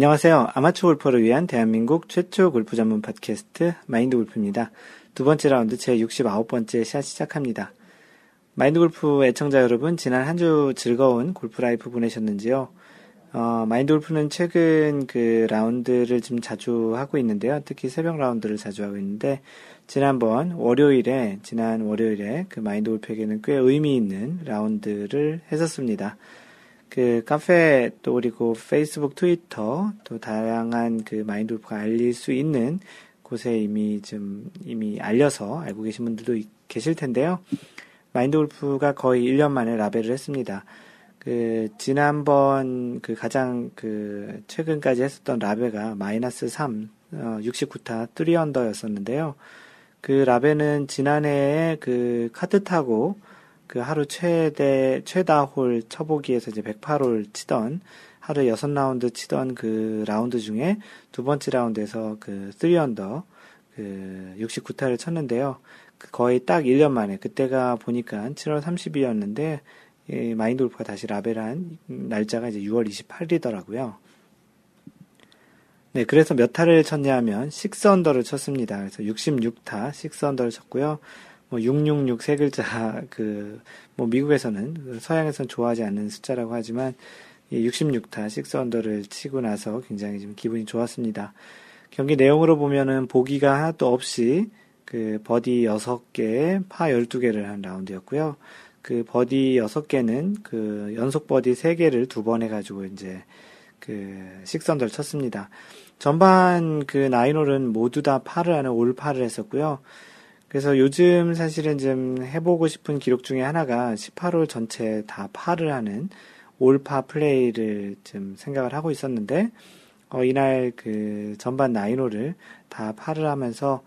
안녕하세요. 아마추어 골퍼를 위한 대한민국 최초 골프 전문 팟캐스트 마인드 골프입니다. 두 번째 라운드 제 69번째 샷 시작합니다. 마인드 골프 애청자 여러분, 지난 한 주 즐거운 골프 life 보내셨는지요? 어, 마인드 골프는 최근 그 라운드를 좀 자주 하고 있는데요. 특히 새벽 라운드를 자주 하고 있는데, 지난번 월요일에, 지난 월요일에 그 마인드 골프에게는 꽤 의미 있는 라운드를 했었습니다. 그 카페 또 그리고 페이스북, 트위터 또 다양한 그 마인드 골프가 알릴 수 있는 곳에 이미 좀 이미 알려서 알고 계신 분들도 계실 텐데요. 마인드 골프가 거의 1년 만에 라벨을 했습니다. 그 지난번 그 가장 그 최근까지 했었던 라벨가 마이너스 3 어, 69타 3언더였었는데요. 그 라벨은 지난해에 그 카드 타고 그 하루 최대, 최다 홀 쳐보기에서 이제 108홀 치던, 하루 6라운드 치던 그 라운드 중에 두 번째 라운드에서 그 3언더, 그 69타를 쳤는데요. 그 거의 딱 1년 만에, 그때가 보니까 7월 30일이었는데, 이 마인드 골프가 다시 라베를 한 날짜가 이제 6월 28일이더라고요. 네, 그래서 몇 타를 쳤냐면, 6언더를 쳤습니다. 그래서 66타, 6언더를 쳤고요. 뭐 666 세 글자 그 뭐 미국에서는 서양에서는 좋아하지 않는 숫자라고 하지만 66타 6 언더를 치고 나서 굉장히 좀 기분이 좋았습니다. 경기 내용으로 보면은 보기가 하나도 없이 그 버디 6개, 파 12개를 한 라운드였고요. 그 버디 6개는 그 연속 버디 3개를 두 번 해가지고 이제 그 six under를 쳤습니다. 전반 그 nine hole은 모두 다 파를 하는 all par를 했었고요. 그래서 요즘 사실은 좀 해보고 싶은 기록 중에 하나가 18홀 전체 다 파를 하는 올파 플레이를 좀 생각을 하고 있었는데, 어, 이날 그 전반 나인홀을 다 파를 하면서,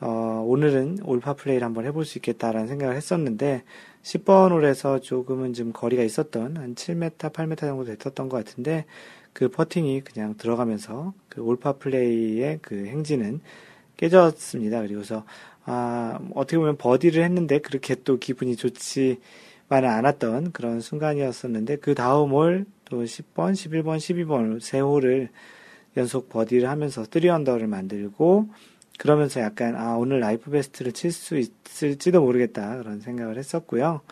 어, 오늘은 올파 플레이를 한번 해볼 수 있겠다라는 생각을 했었는데, 10번 홀에서 조금은 좀 거리가 있었던, 한 7m, 8m 정도 됐었던 것 같은데, 그 퍼팅이 그냥 들어가면서 그 올파 플레이의 그 행진은 깨졌습니다. 그리고서 아, 어떻게 보면 버디를 했는데 그렇게 또 기분이 좋지만은 않았던 그런 순간이었었는데 그 다음 홀 또 10번, 11번, 12번 세 홀을 연속 버디를 하면서 3언더를 만들고 그러면서 약간 아 오늘 life best를 칠 수 있을지도 모르겠다 그런 생각을 했었고요.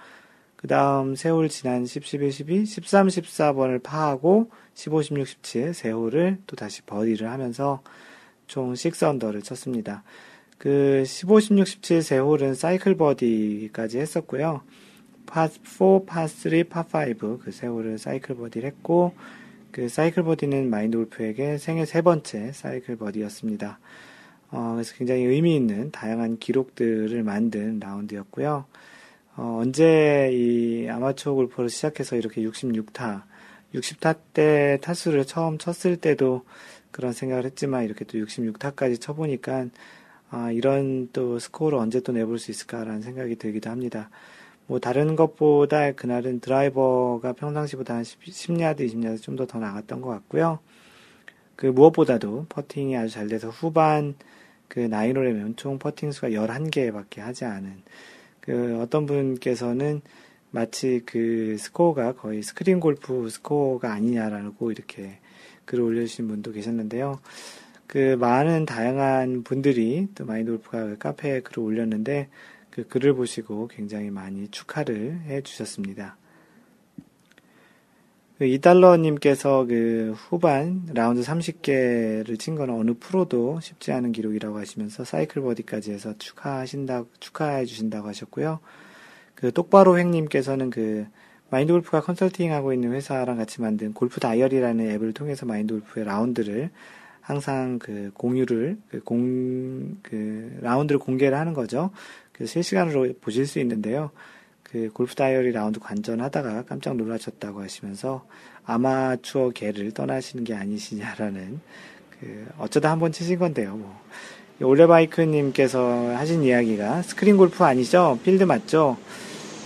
그 다음 세 홀 지난 10, 11, 12, 13, 14번을 파하고 15, 16, 17 세 홀을 또 다시 버디를 하면서 총 6언더를 쳤습니다. 그 15, 16, 17 세홀은 사이클 버디까지 했었고요. 파 4, 파 3, 파 5, 그 세홀을 사이클 버디를 했고, 그 사이클 버디는 마인드 골프에게 생애 세 번째 사이클 버디였습니다. 어, 그래서 굉장히 의미 있는 다양한 기록들을 만든 라운드였고요. 어, 언제 이 아마추어 골프를 시작해서 이렇게 66타, 60타 때 타수를 처음 쳤을 때도 그런 생각을 했지만 이렇게 또 66타까지 쳐보니까 아, 이런 또 스코어를 언제 또 내볼 수 있을까라는 생각이 들기도 합니다. 뭐 다른 것보다 그날은 드라이버가 평상시보다 한 10, 10야드, 20야드 좀 더 더 나갔던 것 같고요. 그 무엇보다도 퍼팅이 아주 잘 돼서 후반 그 나인홀에면 총 퍼팅 수가 11개밖에 하지 않은 그 어떤 분께서는 마치 그 스코어가 거의 스크린 골프 스코어가 아니냐라고 이렇게 글을 올려주신 분도 계셨는데요. 그 많은 다양한 분들이 또 마인드 골프가 그 카페에 글을 올렸는데 그 글을 보시고 굉장히 많이 축하를 해 주셨습니다. 그 이달러님께서 그 후반 라운드 30개를 친 거는 어느 프로도 쉽지 않은 기록이라고 하시면서 사이클 버디까지 해서 축하하신다, 축하해 주신다고 하셨고요. 그 똑바로 횡님께서는 그 마인드 골프가 컨설팅 하고 있는 회사랑 같이 만든 골프 다이어리라는 앱을 통해서 마인드 골프의 라운드를 항상 그 공유를 그 공, 그 라운드를 공개를 하는 거죠. 그래서 실시간으로 보실 수 있는데요. 그 골프 다이어리 라운드 관전하다가 깜짝 놀라셨다고 하시면서 아마추어 계를 떠나시는 게 아니시냐라는 그 어쩌다 한 번 치신 건데요. 뭐. 올레바이크님께서 하신 이야기가 스크린 골프 아니죠? 필드 맞죠?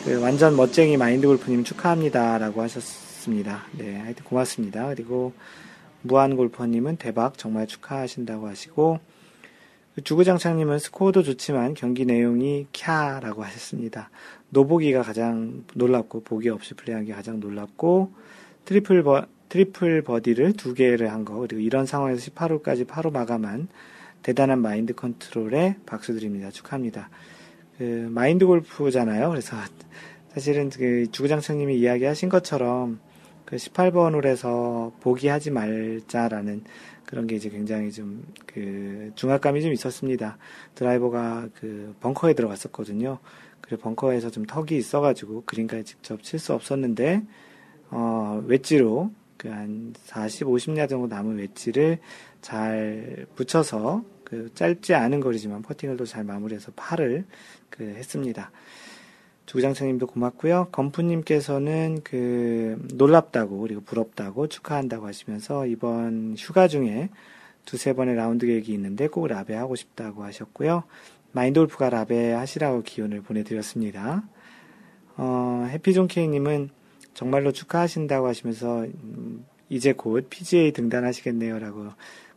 그 완전 멋쟁이 마인드 골프님 축하합니다라고 하셨습니다. 네, 하여튼 고맙습니다. 그리고 무한골퍼님은 대박 정말 축하하신다고 하시고 그 주구장창님은 스코어도 좋지만 경기 내용이 캬라고 하셨습니다. no bogey가 가장 놀랍고 보기 없이 플레이한 게 가장 놀랍고 트리플 버, 트리플 버디를 두 개를 한 거, 그리고 이런 상황에서 18홀까지 파로 마감한 대단한 마인드 컨트롤에 박수 드립니다. 축하합니다. 그, 마인드 골프잖아요. 그래서 사실은 그 주구장창님이 이야기하신 것처럼 그 18번 홀에서 보기하지 말자라는 그런 게 이제 굉장히 좀 그 중압감이 좀 있었습니다. 드라이버가 그 벙커에 들어갔었거든요. 그리고 벙커에서 좀 턱이 있어가지고 그린까지 직접 칠 수 없었는데 어 웨지로 그 한 40, 50야 정도 남은 웨지를 잘 붙여서 그 짧지 않은 거리지만 퍼팅을 또 잘 마무리해서 팔을 그 했습니다. 주구장창님도 고맙고요. 건프님께서는 그 놀랍다고 그리고 부럽다고 축하한다고 하시면서 이번 휴가 중에 두세 번의 라운드 계획이 있는데 꼭 라베 하고 싶다고 하셨고요. 마인돌프가 라베 하시라고 기원을 보내드렸습니다. 어, 해피존케이님은 정말로 축하하신다고 하시면서 음, 이제 곧 PGA 등단하시겠네요라고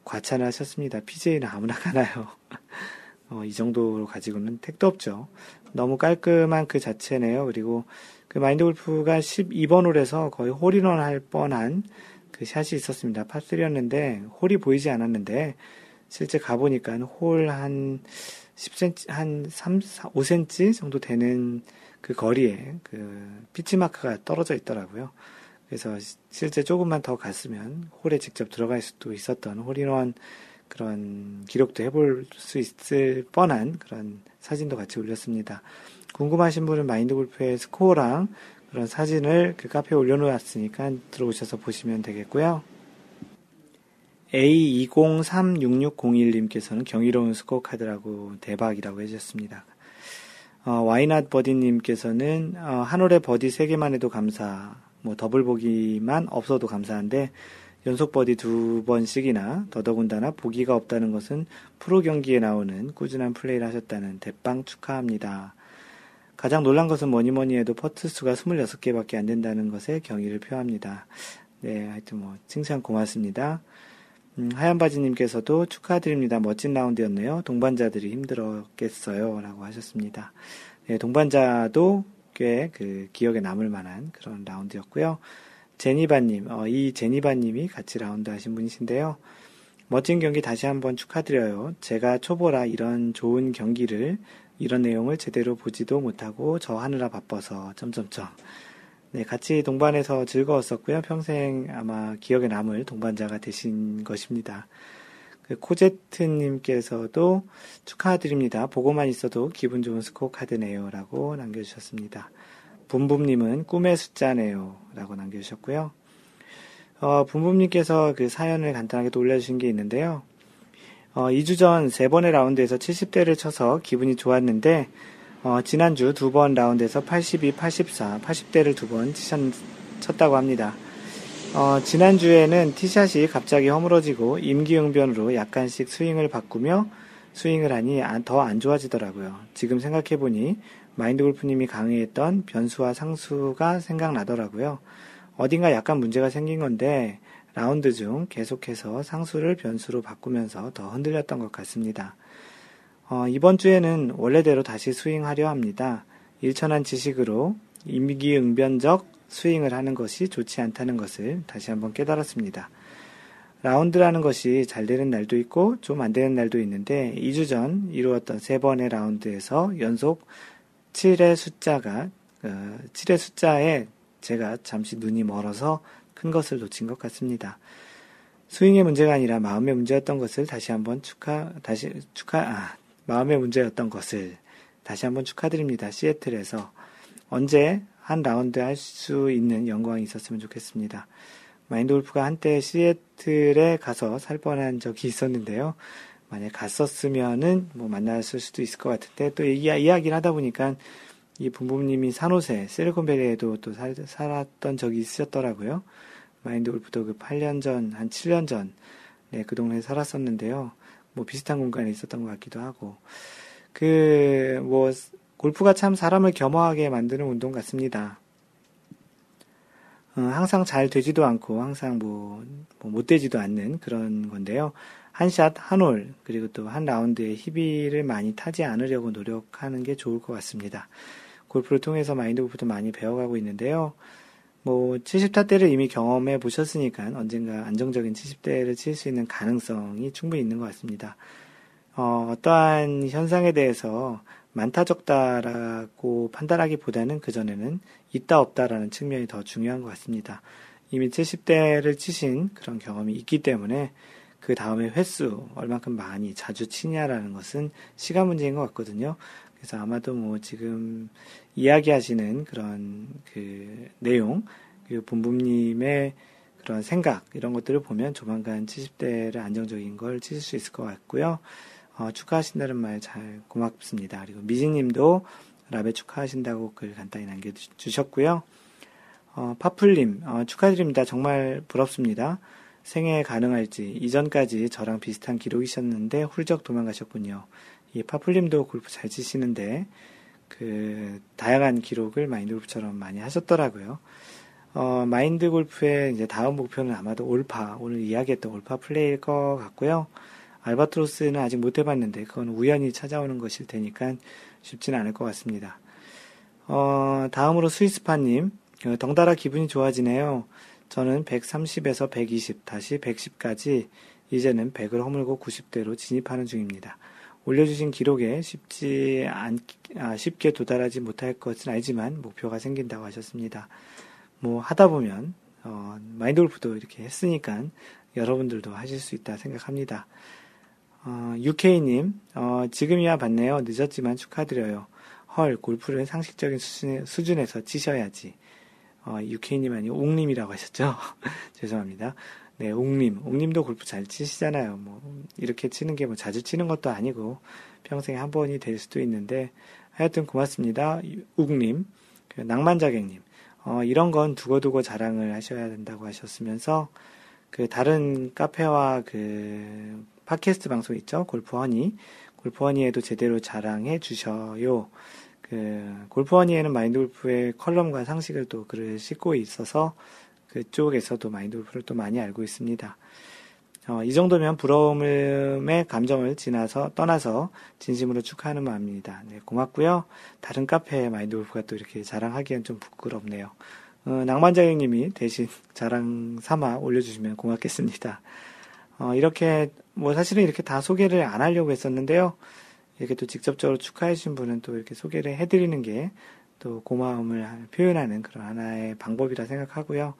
과찬을 하셨습니다. PGA는 아무나 가나요? 어, 이 정도로 가지고는 택도 없죠. 너무 깔끔한 그 자체네요. 그리고 그 마인드 골프가 12번 홀에서 거의 홀인원 할 뻔한 그 샷이 있었습니다. 파3였는데 홀이 보이지 않았는데 실제 가보니까 홀 한 10cm, 한 3, 4, 5cm 정도 되는 그 거리에 그 피치마크가 떨어져 있더라고요. 그래서 실제 조금만 더 갔으면 홀에 직접 들어갈 수도 있었던 홀인원 그런 기록도 해볼 수 있을 뻔한 그런 사진도 같이 올렸습니다. 궁금하신 분은 마인드 골프의 스코어랑 그런 사진을 그 카페에 올려놓았으니까 들어오셔서 보시면 되겠고요. A20366601님께서는 경이로운 스코어 카드라고 대박이라고 해주셨습니다. 어, 와이낫 버디님께서는 어, 한 홀에 버디 3개만 해도 감사, 뭐 더블 보기만 없어도 감사한데 연속 버디 두 번씩이나 더더군다나 보기가 없다는 것은 프로 경기에 나오는 꾸준한 플레이를 하셨다는 대빵 축하합니다. 가장 놀란 것은 뭐니 뭐니 해도 퍼트 수가 26개밖에 안 된다는 것에 경의를 표합니다. 네, 하여튼 뭐 칭찬 고맙습니다. 음, 하얀 바지님께서도 축하드립니다. 멋진 라운드였네요. 동반자들이 힘들었겠어요. 라고 하셨습니다. 네, 동반자도 꽤 그 기억에 남을 만한 그런 라운드였고요. 제니바님, 어, 이 제니바님이 같이 라운드 하신 분이신데요. 멋진 경기 다시 한번 축하드려요. 제가 초보라 이런 좋은 경기를, 이런 내용을 제대로 보지도 못하고 저 하느라 바빠서, 점점점. 네, 같이 동반해서 즐거웠었고요. 평생 아마 기억에 남을 동반자가 되신 것입니다. 그 코제트님께서도 축하드립니다. 보고만 있어도 기분 좋은 스코어 카드네요. 라고 남겨주셨습니다. 붐붐님은 꿈의 숫자네요. 라고 남겨주셨고요. 어, 붐붐님께서 그 사연을 간단하게 또 올려주신 게 있는데요. 어, 2주 전세 번의 라운드에서 70대를 쳐서 기분이 좋았는데, 어, 지난주 두 번 라운드에서 82, 84, 80대를 두 번 쳤다고 합니다. 어, 지난주에는 티샷이 갑자기 허물어지고 임기응변으로 약간씩 스윙을 바꾸며 스윙을 하니 더 안 좋아지더라고요. 지금 생각해보니 마인드 골프님이 강의했던 변수와 상수가 생각나더라고요. 어딘가 약간 문제가 생긴 건데 라운드 중 계속해서 상수를 변수로 바꾸면서 더 흔들렸던 것 같습니다. 어, 이번 주에는 원래대로 다시 스윙하려 합니다. 일천한 지식으로 임기응변적 스윙을 하는 것이 좋지 않다는 것을 다시 한번 깨달았습니다. 라운드라는 것이 잘 되는 날도 있고 좀 안 되는 날도 있는데 2주 전 이루었던 세 번의 라운드에서 연속 7의 숫자가, 어, 7의 숫자에 제가 잠시 눈이 멀어서 큰 것을 놓친 것 같습니다. 스윙의 문제가 아니라 마음의 문제였던 것을 다시 한번 축하, 다시 축하, 아, 마음의 문제였던 것을 다시 한번 축하드립니다. 시애틀에서 언제 한 라운드 할 수 있는 영광이 있었으면 좋겠습니다. 마인드 골프가 한때 시애틀에 가서 살 뻔한 적이 있었는데요. 만약 갔었으면은 뭐 만났을 수도 있을 것 같은데 또 이야, 이야기를 하다 보니까 이 부모님이 산호세, 실리콘밸리에도 또 살, 살았던 적이 있으셨더라고요. 마인드 골프도 그 8년 전, 한 7년 전, 네, 그 동네에 살았었는데요. 뭐 비슷한 공간에 있었던 것 같기도 하고. 그, 뭐, 골프가 참 사람을 겸허하게 만드는 운동 같습니다. 어, 항상 잘 되지도 않고, 항상 뭐, 뭐 못 되지도 않는 그런 건데요. 한 샷, 한 홀, 그리고 또 한 라운드에 희비를 많이 타지 않으려고 노력하는 게 좋을 것 같습니다. 골프를 통해서 마인드 골프도 많이 배워가고 있는데요. 뭐 70타 때를 이미 경험해 보셨으니까 언젠가 안정적인 70대를 칠 수 있는 가능성이 충분히 있는 것 같습니다. 어, 어떠한 현상에 대해서 많다 적다라고 판단하기보다는 그전에는 있다 없다라는 측면이 더 중요한 것 같습니다. 이미 70대를 치신 그런 경험이 있기 때문에 그 다음에 횟수 얼만큼 많이 자주 치냐라는 것은 시간 문제인 것 같거든요. 그래서 아마도 뭐 지금 이야기하시는 그런 그 내용, 그 본부님의 그런 생각 이런 것들을 보면 조만간 70대를 안정적인 걸 치실 수 있을 것 같고요. 어, 축하하신다는 말 잘 고맙습니다. 그리고 미진님도 라베 축하하신다고 글 간단히 남겨주셨고요. 어, 파플님 어, 축하드립니다. 정말 부럽습니다. 생애 가능할지 이전까지 저랑 비슷한 기록이셨는데 훌쩍 도망가셨군요. 이 파플님도 골프 잘 치시는데 그 다양한 기록을 마인드 골프처럼 많이 하셨더라고요. 어, 마인드 골프의 이제 다음 목표는 아마도 올파 오늘 이야기했던 올파 플레이일 것 같고요. 알바트로스는 아직 못 해봤는데 그건 우연히 찾아오는 것일 테니까 쉽지는 않을 것 같습니다. 어, 다음으로 스위스파님 어, 덩달아 기분이 좋아지네요. 저는 130에서 120 다시 110까지 이제는 100을 허물고 90대로 진입하는 중입니다. 올려주신 기록에 쉽지 않, 아, 쉽게 도달하지 못할 것은 알지만 목표가 생긴다고 하셨습니다. 뭐 하다 보면 어, 마인드 골프도 이렇게 했으니까 여러분들도 하실 수 있다 생각합니다. 어, UK님, 어, 지금이야 봤네요. 늦었지만 축하드려요. 헐, 골프를 상식적인 수준, 에 서 치셔야지. 어, UK님 아니고 옥님이라고 하셨죠? 죄송합니다. 네, 옥님. 옥님도 골프 잘 치시잖아요. 뭐, 이렇게 치는 게 뭐 자주 치는 것도 아니고, 평생에 한 번이 될 수도 있는데, 하여튼 고맙습니다. 옥님. 그 낭만자객님. 어, 이런 건 두고두고 자랑을 하셔야 된다고 하셨으면서, 그 다른 카페와 그 팟캐스트 방송 있죠? 골프 허니. 골프 허니에도 제대로 자랑해 주셔요. 그 골프 허니에는 마인드 골프의 컬럼과 상식을 또 글을 싣고 있어서 그쪽에서도 마인드 골프를 또 많이 알고 있습니다. 어, 이 정도면 부러움의 감정을 지나서 떠나서 진심으로 축하하는 마음입니다. 네, 고맙고요. 다른 카페 마인드 골프가 또 이렇게 자랑하기엔 좀 부끄럽네요. 어, 낭만자객님이 대신 자랑 삼아 올려주시면 고맙겠습니다. 어, 이렇게 뭐 사실은 이렇게 다 소개를 안 하려고 했었는데요. 이렇게 또 직접적으로 축하해 주신 분은 또 이렇게 소개를 해드리는 게 또 고마움을 표현하는 그런 하나의 방법이라 생각하고요.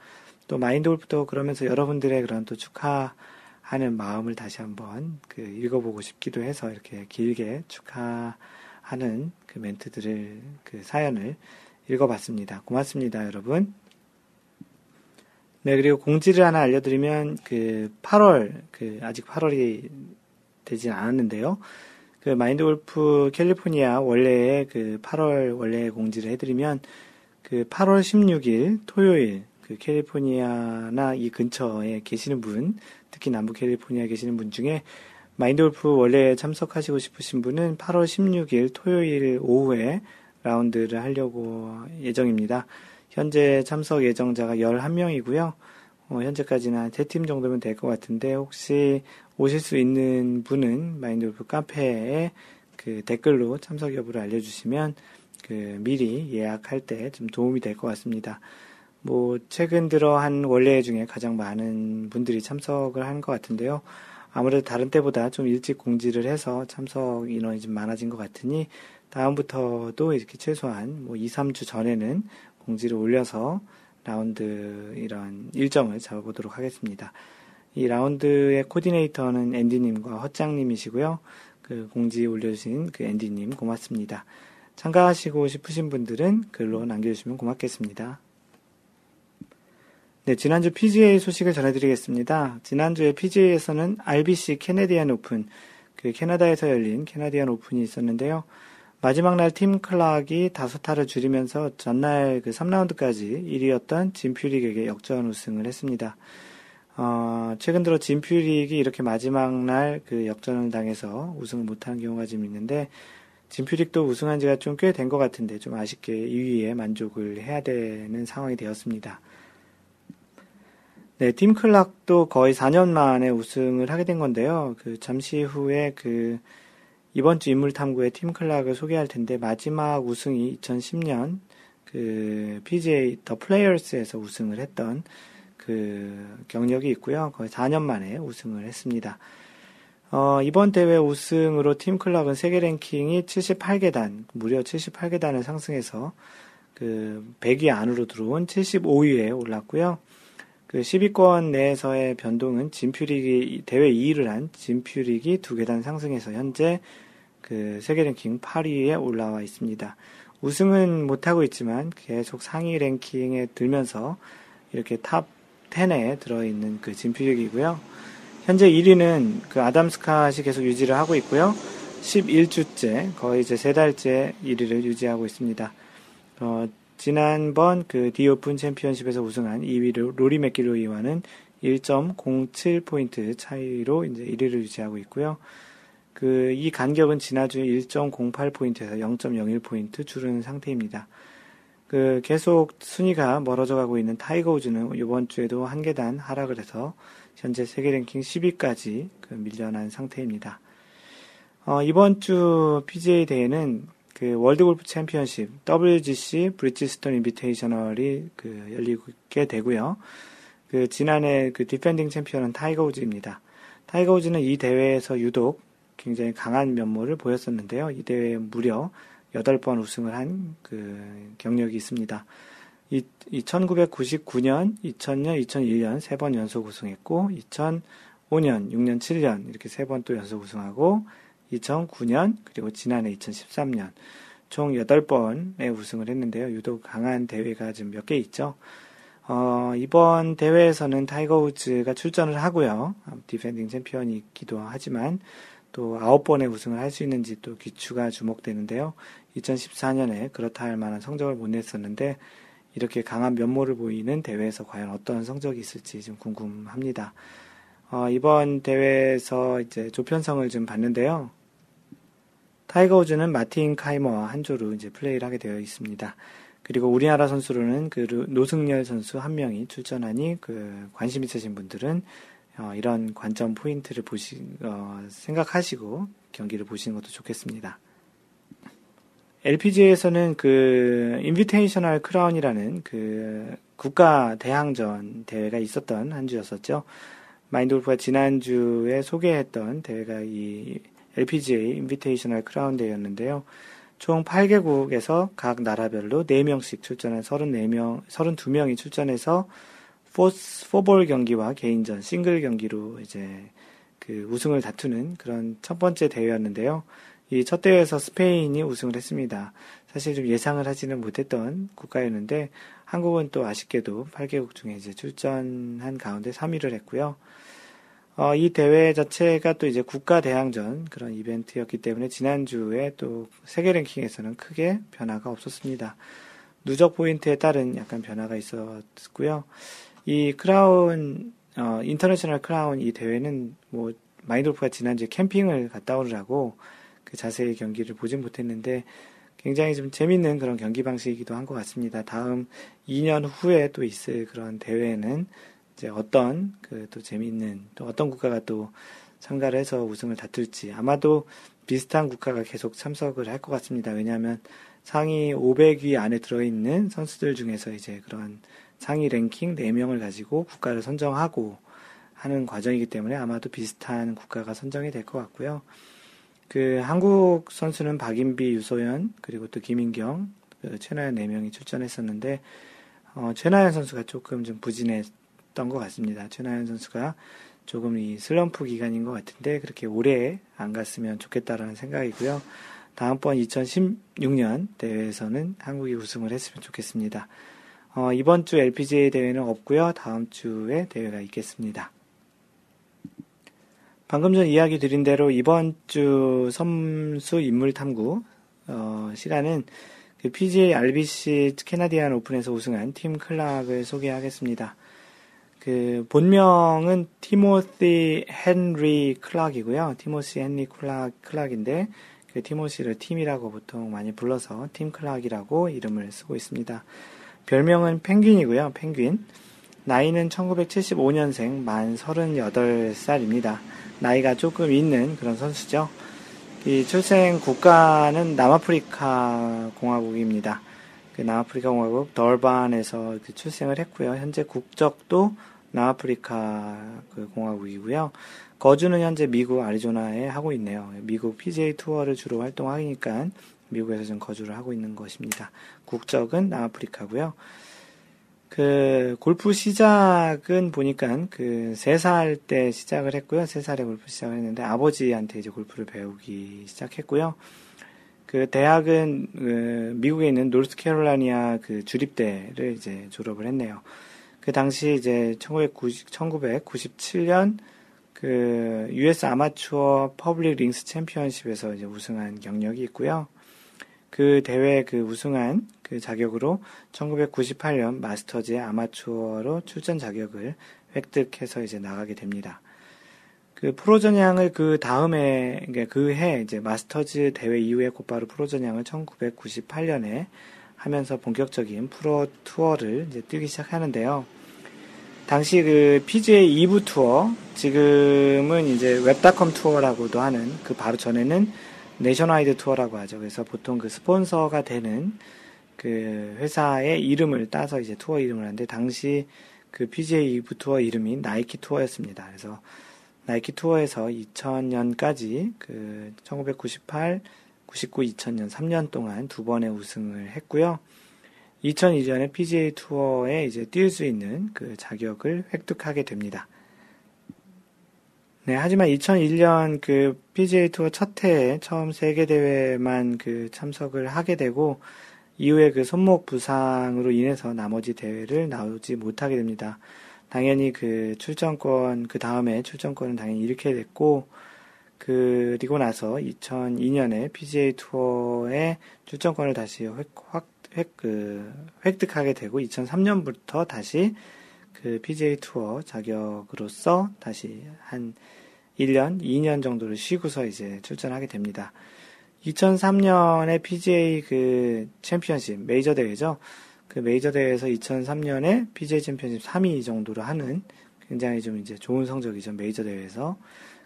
또 마인드 골프도 그러면서 여러분들의 그런 또 축하하는 마음을 다시 한번 그 읽어보고 싶기도 해서 이렇게 길게 축하하는 그 멘트들을 그 사연을 읽어봤습니다. 고맙습니다, 여러분. 네, 그리고 공지를 하나 알려드리면 그 8월 그 아직 8월이 되진 않았는데요. 그 마인드 골프 캘리포니아 원래의 그 8월 원래 공지를 해드리면 그 8월 16일 토요일 그 캘리포니아나 이 근처에 계시는 분, 특히 남부 캘리포니아에 계시는 분 중에 마인드 골프 원래 참석하시고 싶으신 분은 8월 16일 토요일 오후에 라운드를 하려고 예정입니다. 현재 참석 예정자가 11명이고요. 어, 현재까지는 한 3팀 정도면 될 것 같은데 혹시 오실 수 있는 분은 마인드 골프 카페에 그 댓글로 참석 여부를 알려주시면 그 미리 예약할 때 좀 도움이 될 것 같습니다. 뭐 최근 들어 한 원래 중에 가장 많은 분들이 참석을 한 것 같은데요. 아무래도 다른 때보다 좀 일찍 공지를 해서 참석 인원이 좀 많아진 것 같으니 다음부터도 이렇게 최소한 뭐 2, 3주 전에는 공지를 올려서 라운드 이런 일정을 잡아보도록 하겠습니다. 이 라운드의 코디네이터는 앤디님과 허짱님이시고요. 그 공지 올려주신 그 앤디님 고맙습니다. 참가하시고 싶으신 분들은 글로 남겨주시면 고맙겠습니다. 네, 지난주 PGA 소식을 전해드리겠습니다. 지난주에 PGA에서는 RBC 캐네디안 오픈, 그 캐나다에서 열린 캐나디안 오픈이 있었는데요. 마지막 날 팀 클락이 다섯 타를 줄이면서 전날 그 3라운드까지 1위였던 짐 퓨릭에게 역전 우승을 했습니다. 어, 최근 들어 진퓨릭이 이렇게 마지막 날 그 역전을 당해서 우승을 못한 경우가 좀 있는데 진퓨릭도 우승한 지가 좀 꽤 된 것 같은데 좀 아쉽게 2위에 만족을 해야 되는 상황이 되었습니다. 네, 팀 클락도 거의 4년 만에 우승을 하게 된 건데요. 그 잠시 후에 그 이번 주 인물 탐구의 팀 클락을 소개할 텐데 마지막 우승이 2010년 그그 PGA 더 플레이어스에서 우승을 했던 그 경력이 있고요. 거의 4년 만에 우승을 했습니다. 어, 이번 대회 우승으로 팀 클락은 세계 랭킹이 78계단, 무려 78계단을 상승해서 그 100위 안으로 들어온 75위에 올랐고요. 그 10위권 내에서의 변동은 진퓨릭이 대회 2위를 한 진퓨릭이 두 계단 상승해서 현재 그 세계 랭킹 8위에 올라와 있습니다. 우승은 못하고 있지만 계속 상위 랭킹에 들면서 이렇게 top 10에 들어있는 그 짐 퓨릭이고요. 현재 1위는 그 아담 스캇이 계속 유지를 하고 있고요. 11주째, 거의 이제 세 달째 1위를 유지하고 있습니다. 어, 지난번 그 디오픈 챔피언십에서 우승한 2위의 로리 맥길로이와는 1.07포인트 차이로 이제 1위를 유지하고 있고요. 그, 이 간격은 지난주에 1.08포인트에서 0.01포인트 줄은 상태입니다. 그, 계속 순위가 멀어져 가고 있는 타이거 우즈는 이번 주에도 한 계단 하락을 해서 현재 세계 랭킹 10위까지 그 밀려난 상태입니다. 어, 이번 주 PGA 대회는 그 월드 골프 챔피언십 WGC 브리지스톤 인비테이셔널이 그 열리게 되고요. 그 지난해 그 디펜딩 챔피언은 타이거 우즈입니다. 타이거 우즈는 이 대회에서 유독 굉장히 강한 면모를 보였었는데요. 이 대회에 무려 8번 우승을 한 그 경력이 있습니다. 이, 1999년, 2000년, 2001년 세 번 연속 우승했고, 2005년, 6년, 7년 이렇게 세 번 또 연속 우승하고, 2009년, 그리고 지난해 2013년, 총 8번의 우승을 했는데요. 유독 강한 대회가 지금 몇 개 있죠. 어, 이번 대회에서는 타이거 우즈가 출전을 하고요. 디펜딩 챔피언이기도 하지만 또 9번의 우승을 할 수 있는지 또 귀추가 주목되는데요. 2014년에 그렇다 할 만한 성적을 못 냈었는데 이렇게 강한 면모를 보이는 대회에서 과연 어떤 성적이 있을지 좀 궁금합니다. 어, 이번 대회에서 이제 조편성을 좀 봤는데요. 타이거 우즈는 마틴 카이머와 한 조로 이제 플레이를 하게 되어 있습니다. 그리고 우리나라 선수로는 그 노승열 선수 한 명이 출전하니 그 관심 있으신 분들은 어, 이런 관점 포인트를 보시 어, 생각하시고 경기를 보시는 것도 좋겠습니다. LPGA에서는 그 Invitational Crown이라는 그 국가 대항전 대회가 있었던 한 주였었죠. Mind Golf가 지난주에 소개했던 대회가 이 LPGA Invitational Crown 대회였는데요. 총 8개국에서 각 나라별로 4명씩 출전한 34명, 32명이 출전해서 포스, 포볼 경기와 개인전, 싱글 경기로 이제 그 우승을 다투는 그런 첫 번째 대회였는데요. 이 첫 대회에서 스페인이 우승을 했습니다. 사실 좀 예상을 하지는 못했던 국가였는데 한국은 또 아쉽게도 8개국 중에 이제 출전한 가운데 3위를 했고요. 어, 이 대회 자체가 또 이제 국가 대항전 그런 이벤트였기 때문에 지난주에 또 세계 랭킹에서는 크게 변화가 없었습니다. 누적 포인트에 따른 약간 변화가 있었고요. 이 크라운 어, International Crown 이 대회는 뭐 Mind Golf가 지난주에 캠핑을 갔다 오느라고 그 자세히 경기를 보진 못했는데 굉장히 좀 재밌는 그런 경기 방식이기도 한 것 같습니다. 다음 2년 후에 또 있을 그런 대회는 이제 어떤 그 또 재미있는 또 어떤 국가가 또 참가를 해서 우승을 다툴지 아마도 비슷한 국가가 계속 참석을 할 것 같습니다. 왜냐하면 상위 500위 안에 들어있는 선수들 중에서 이제 그런 상위 랭킹 4명을 가지고 국가를 선정하고 하는 과정이기 때문에 아마도 비슷한 국가가 선정이 될 것 같고요. 그 한국 선수는 박인비, 유소연, 그리고 또 김인경, 그 최나연 4명이 출전했었는데, 어, 최나연 선수가 조금 좀 부진했 있었던 것 같습니다. 최나연 선수가 조금 이 슬럼프 기간인 것 같은데 그렇게 오래 안 갔으면 좋겠다라는 생각이고요. 다음번 2016년 대회에서는 한국이 우승을 했으면 좋겠습니다. 어, 이번 주 LPGA 대회는 없고요. 다음 주에 대회가 있겠습니다. 방금 전 이야기 드린 대로 이번 주 선수 인물 탐구 어, 시간은 그 PGA RBC 캐나디안 오픈에서 우승한 팀 클락을 소개하겠습니다. 그 본명은 티모시 헨리 클락이고요. 티모시 헨리 클락 클락인데 그 티모시를 팀이라고 보통 많이 불러서 팀 클락이라고 이름을 쓰고 있습니다. 별명은 펭귄이고요. 펭귄. 나이는 1975년생 만 38살입니다. 나이가 조금 있는 그런 선수죠. 이 출생 국가는 남아프리카 공화국입니다. 그 남아프리카 공화국 덜반에서 그 출생을 했고요. 현재 국적도 남아프리카 그 공화국이고요. 거주는 현재 미국 아리조나에 하고 있네요. 미국 PGA 투어를 주로 활동하니까 미국에서 좀 거주를 하고 있는 것입니다. 국적은 남아프리카고요. 그 골프 시작은 보니까 그 세 살 때 시작을 했고요. 세 살에 골프 시작을 했는데 아버지한테 이제 골프를 배우기 시작했고요. 그 대학은 그 미국에 있는 노스캐롤라이나 그 주립대를 이제 졸업을 했네요. 그 당시 이제 1990, 1997년 그 US 아마추어 퍼블릭 링스 챔피언십에서 이제 우승한 경력이 있고요. 그 대회 그 우승한 그 자격으로 1998년 Masters 아마추어로 출전 자격을 획득해서 이제 나가게 됩니다. 그 프로 전향을 그 다음에 그 해 이제 Masters 대회 이후에 곧바로 프로 전향을 1998년에 하면서 본격적인 프로 투어를 이제 뛰기 시작하는데요. 당시 그 PGA 2부 투어 지금은 이제 Web.com Tour라고도 하는 그 바로 전에는 Nationwide Tour라고 하죠. 그래서 보통 그 스폰서가 되는 그 회사의 이름을 따서 이제 투어 이름을 하는데 당시 그 PGA 2부 투어 이름이 나이키 투어였습니다. 그래서 나이키 투어에서 2000년까지 그 1998, 99, 2000년 3년 동안 두 번의 우승을 했고요. 2002년에 PGA 투어에 이제 뛸 수 있는 그 자격을 획득하게 됩니다. 네, 하지만 2001년 그 PGA 투어 첫 해에 처음 세계 대회만 그 참석을 하게 되고 이후에 그 손목 부상으로 인해서 나머지 대회를 나오지 못하게 됩니다. 당연히 그 출전권 그 다음에 출전권은 당연히 잃게 됐고 그리고 나서 2002년에 PGA 투어의 출전권을 다시 획, 확, 획, 그, 획득하게 되고 2003년부터 다시 그 PGA 투어 자격으로서 다시 한 1년, 2년 정도를 쉬고서 이제 출전하게 됩니다. 2003년에 PGA 그 챔피언십 메이저 대회죠. 그 메이저 대회에서 2003년에 PGA 챔피언십 3위 정도로 하는 굉장히 좀 이제 좋은 성적이죠. 메이저 대회에서.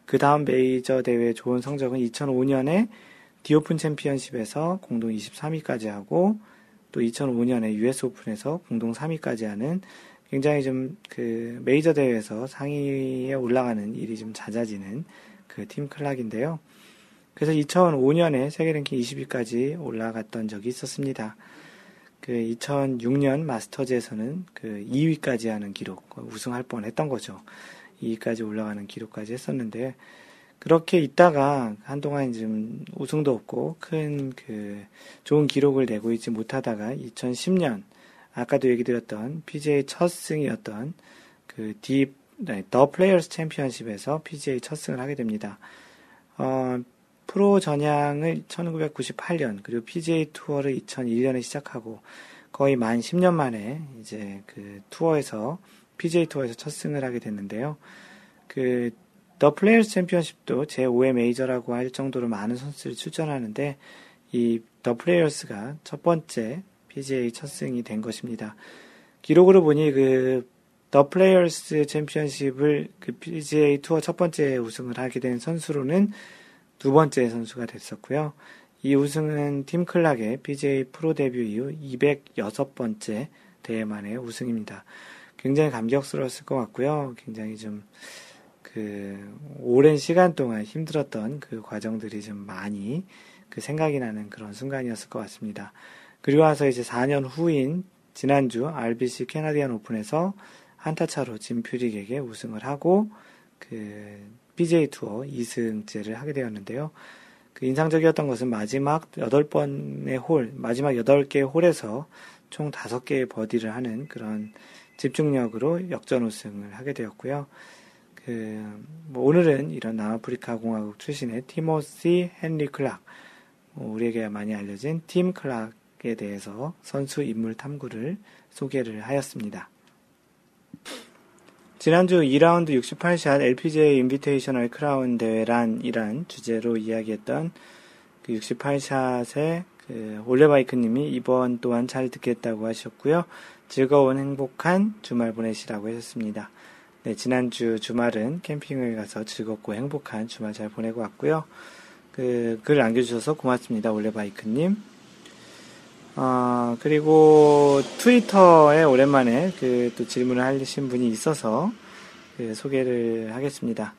그 다음 메이저 대회 좋은 성적은 2005년에 디오픈 챔피언십에서 공동 23위까지 하고 또 2005년에 US 오픈에서 공동 3위까지 하는 굉장히 좀 그 메이저 대회에서 상위에 올라가는 일이 좀 잦아지는 그 팀 클락인데요. 그래서 2005년에 세계 랭킹 20위까지 올라갔던 적이 있었습니다. 그 2006년 마스터즈에서는 그 2위까지 하는 기록, 우승할 뻔 했던 거죠. 2위까지 올라가는 기록까지 했었는데, 그렇게 있다가 한동안 좀 우승도 없고 큰 그 좋은 기록을 내고 있지 못하다가 2010년, 아까도 얘기 드렸던 PGA 첫 승이었던 그 딥, 네, The Players Championship에서 PGA 첫 승을 하게 됩니다. 어, 프로 전향을 1998년, 그리고 PGA 투어를 2001년에 시작하고 거의 만 10년 만에 이제 그 투어에서, PGA 투어에서 첫 승을 하게 됐는데요. 그, The Players Championship도 제5의 메이저라고 할 정도로 많은 선수들이 출전하는데, 이 The Players가 첫 번째 PGA 첫 승이 된 것입니다. 기록으로 보니 그 The Players Championship을 그 PGA 투어 첫 번째 우승을 하게 된 선수로는 두 번째 선수가 됐었고요. 이 우승은 팀 클락의 PGA 프로 데뷔 이후 206번째 대회 만의 우승입니다. 굉장히 감격스러웠을 것 같고요. 굉장히 좀, 그, 오랜 시간 동안 힘들었던 그 과정들이 좀 많이 그 생각이 나는 그런 순간이었을 것 같습니다. 그리고 와서 이제 4년 후인 지난주 RBC 캐나디안 오픈에서 한타 차로 짐 퓨릭에게 우승을 하고 그 BJ 투어 2승째를 하게 되었는데요. 그 인상적이었던 것은 마지막 8번의 홀, 마지막 8개의 홀에서 총 5개의 버디를 하는 그런 집중력으로 역전 우승을 하게 되었고요. 그, 뭐 오늘은 이런 남아프리카 공화국 출신의 티모시 헨리 클락, 뭐 우리에게 많이 알려진 팀 클락 에 대해서 선수 인물 탐구를 소개를 하였습니다. 지난주 2라운드 68샷 LPGA Invitational Crown 대회란이란 주제로 이야기했던 그 68샷의 그 올레바이크님이 이번 또한 잘 듣겠다고 하셨고요. 즐거운 행복한 주말 보내시라고 하셨습니다. 네, 지난주 주말은 캠핑을 가서 즐겁고 행복한 주말 잘 보내고 왔고요. 그 글 남겨주셔서 고맙습니다. 올레바이크님. 어, 그리고 트위터에 오랜만에 그 또 질문을 하신 분이 있어서 그 소개를 하겠습니다.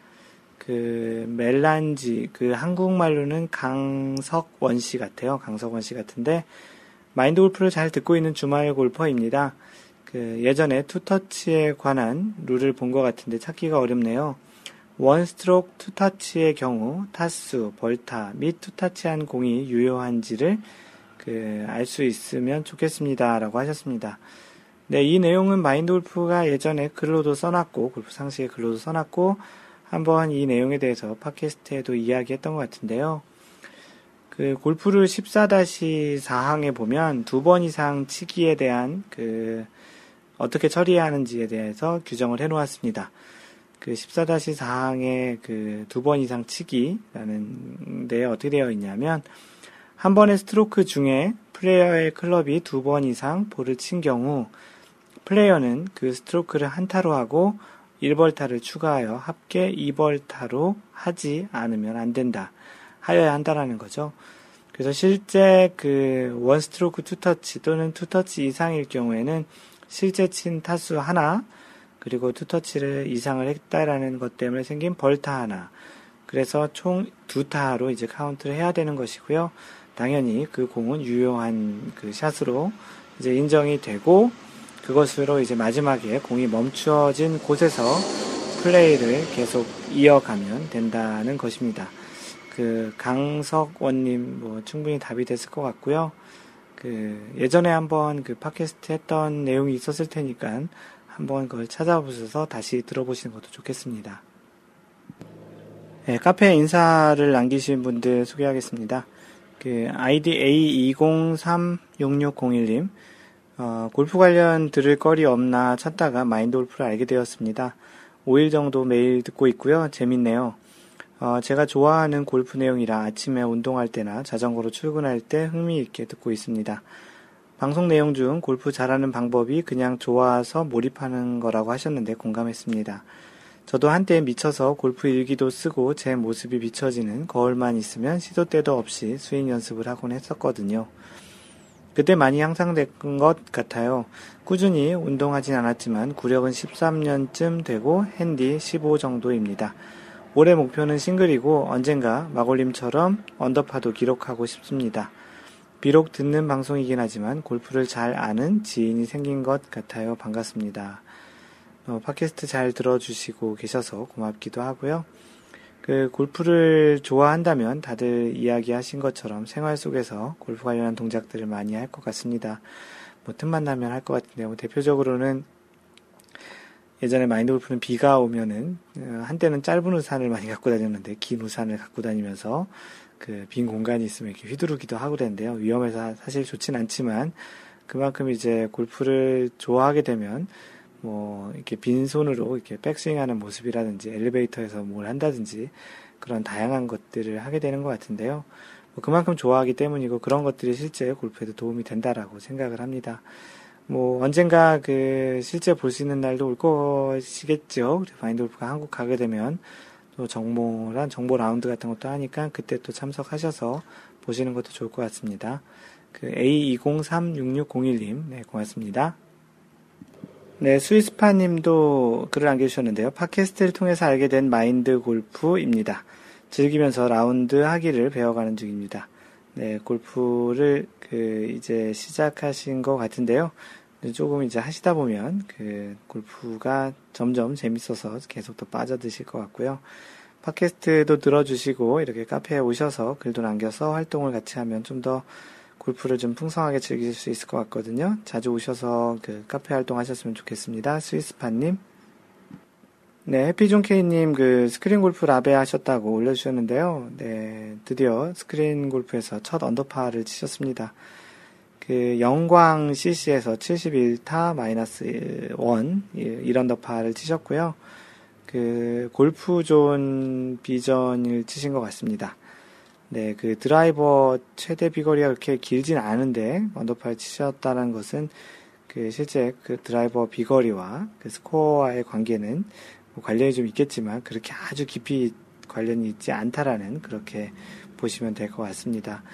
그 멜란지 그 한국말로는 강석원 씨 같아요. 강석원 씨 같은데 마인드 골프를 잘 듣고 있는 주말 골퍼입니다. 그 예전에 two touch에 관한 룰을 본 것 같은데 찾기가 어렵네요. one stroke two touch의 경우 타수, 벌타 및 two touch한 공이 유효한지를 그 알 수 있으면 좋겠습니다라고 하셨습니다. 네, 이 내용은 Mind Golf가 예전에 글로도 써놨고 골프 상식의 글로도 써놨고 한번 이 내용에 대해서 팟캐스트에도 이야기했던 것 같은데요. 그 골프 룰 14-4항에 보면 두 번 이상 치기에 대한 그 어떻게 처리해야 하는지에 대해서 규정을 해 놓았습니다. 그 14-4항에 그 두 번 이상 치기라는 데 어떻게 되어 있냐면 한 번의 스트로크 중에 플레이어의 클럽이 두 번 이상 볼을 친 경우 플레이어는 그 스트로크를 한타로 하고 1벌타를 추가하여 합계 2벌타로 하지 않으면 안 된다. 하여야 한다라는 거죠. 그래서 실제 그 one stroke two touch 또는 two touch 이상일 경우에는 실제 친 타수 하나 그리고 two touch를 이상을 했다라는 것 때문에 생긴 벌타 하나 그래서 총 두 타로 이제 카운트를 해야 되는 것이고요. 당연히 그 공은 유효한 그 샷으로 이제 인정이 되고 그것으로 이제 마지막에 공이 멈추어진 곳에서 플레이를 계속 이어가면 된다는 것입니다. 그 강석원님 뭐 충분히 답이 됐을 것 같고요. 그 예전에 한번 그 팟캐스트 했던 내용이 있었을 테니까 한번 그걸 찾아보셔서 다시 들어보시는 것도 좋겠습니다. 네, 카페 인사를 남기신 분들 소개하겠습니다. 그 아이디 A20366601님 어, 골프 관련 들을 거리 없나 찾다가 마인드 골프를 알게 되었습니다. 5일 정도 매일 듣고 있고요. 재밌네요. 어, 제가 좋아하는 골프 내용이라 아침에 운동할 때나 자전거로 출근할 때 흥미있게 듣고 있습니다. 방송 내용 중 골프 잘하는 방법이 그냥 좋아서 몰입하는 거라고 하셨는데 공감했습니다. 저도 한때 미쳐서 골프 일기도 쓰고 제 모습이 비춰지는 거울만 있으면 시도 때도 없이 스윙 연습을 하곤 했었거든요. 그때 많이 향상된 것 같아요. 꾸준히 운동하진 않았지만 구력은 13년쯤 되고 핸디 15 정도입니다. 올해 목표는 싱글이고 언젠가 마골림처럼 언더파도 기록하고 싶습니다. 비록 듣는 방송이긴 하지만 골프를 잘 아는 지인이 생긴 것 같아요. 반갑습니다. 어, 팟캐스트 잘 들어주시고 계셔서 고맙기도 하고요. 그 골프를 좋아한다면 다들 이야기하신 것처럼 생활 속에서 골프 관련한 동작들을 많이 할 것 같습니다. 뭐 틈만 나면 할 것 같은데요. 뭐 대표적으로는 예전에 마인드 골프는 비가 오면은 어, 한때는 짧은 우산을 많이 갖고 다녔는데 긴 우산을 갖고 다니면서 그 빈 공간이 있으면 이렇게 휘두르기도 하고 그랬는데요. 위험해서 사실 좋진 않지만 그만큼 이제 골프를 좋아하게 되면 뭐 이렇게 빈손으로 이렇게 백스윙하는 모습이라든지 엘리베이터에서 뭘 한다든지 그런 다양한 것들을 하게 되는 것 같은데요. 뭐 그만큼 좋아하기 때문이고 그런 것들이 실제 골프에도 도움이 된다라고 생각을 합니다. 뭐 언젠가 그 실제 볼 수 있는 날도 올 것이겠죠. 마인드 골프가 한국 가게 되면 또 정모란 정보 라운드 같은 것도 하니까 그때 또 참석하셔서 보시는 것도 좋을 것 같습니다. 그 A20366601님, 네, 고맙습니다. 네, 스위스파 님도 글을 남겨주셨는데요. 팟캐스트를 통해서 알게 된 마인드 골프입니다. 즐기면서 라운드 하기를 배워가는 중입니다. 네, 골프를 그 이제 시작하신 것 같은데요. 조금 이제 하시다 보면 그 골프가 점점 재밌어서 계속 더 빠져드실 것 같고요. 팟캐스트도 들어주시고 이렇게 카페에 오셔서 글도 남겨서 활동을 같이 하면 좀더 골프를 좀 풍성하게 즐기실 수 있을 것 같거든요. 자주 오셔서 그 카페 활동하셨으면 좋겠습니다. 스위스파님. 네, 해피존 케이님 그 스크린 골프 라베 하셨다고 올려주셨는데요. 네, 드디어 스크린 골프에서 첫 언더파를 치셨습니다. 그 영광 CC에서 71타 마이너스 1 1언더파를 치셨고요. 그 골프존 Vision을 치신 것 같습니다. 네, 그 드라이버 최대 비거리가 그렇게 길진 않은데 언더파를 치셨다는 것은 그 실제 그 드라이버 비거리와 그 스코어와의 관계는 뭐 관련이 좀 있겠지만 그렇게 아주 깊이 관련이 있지 않다라는 그렇게 보시면 될 것 같습니다.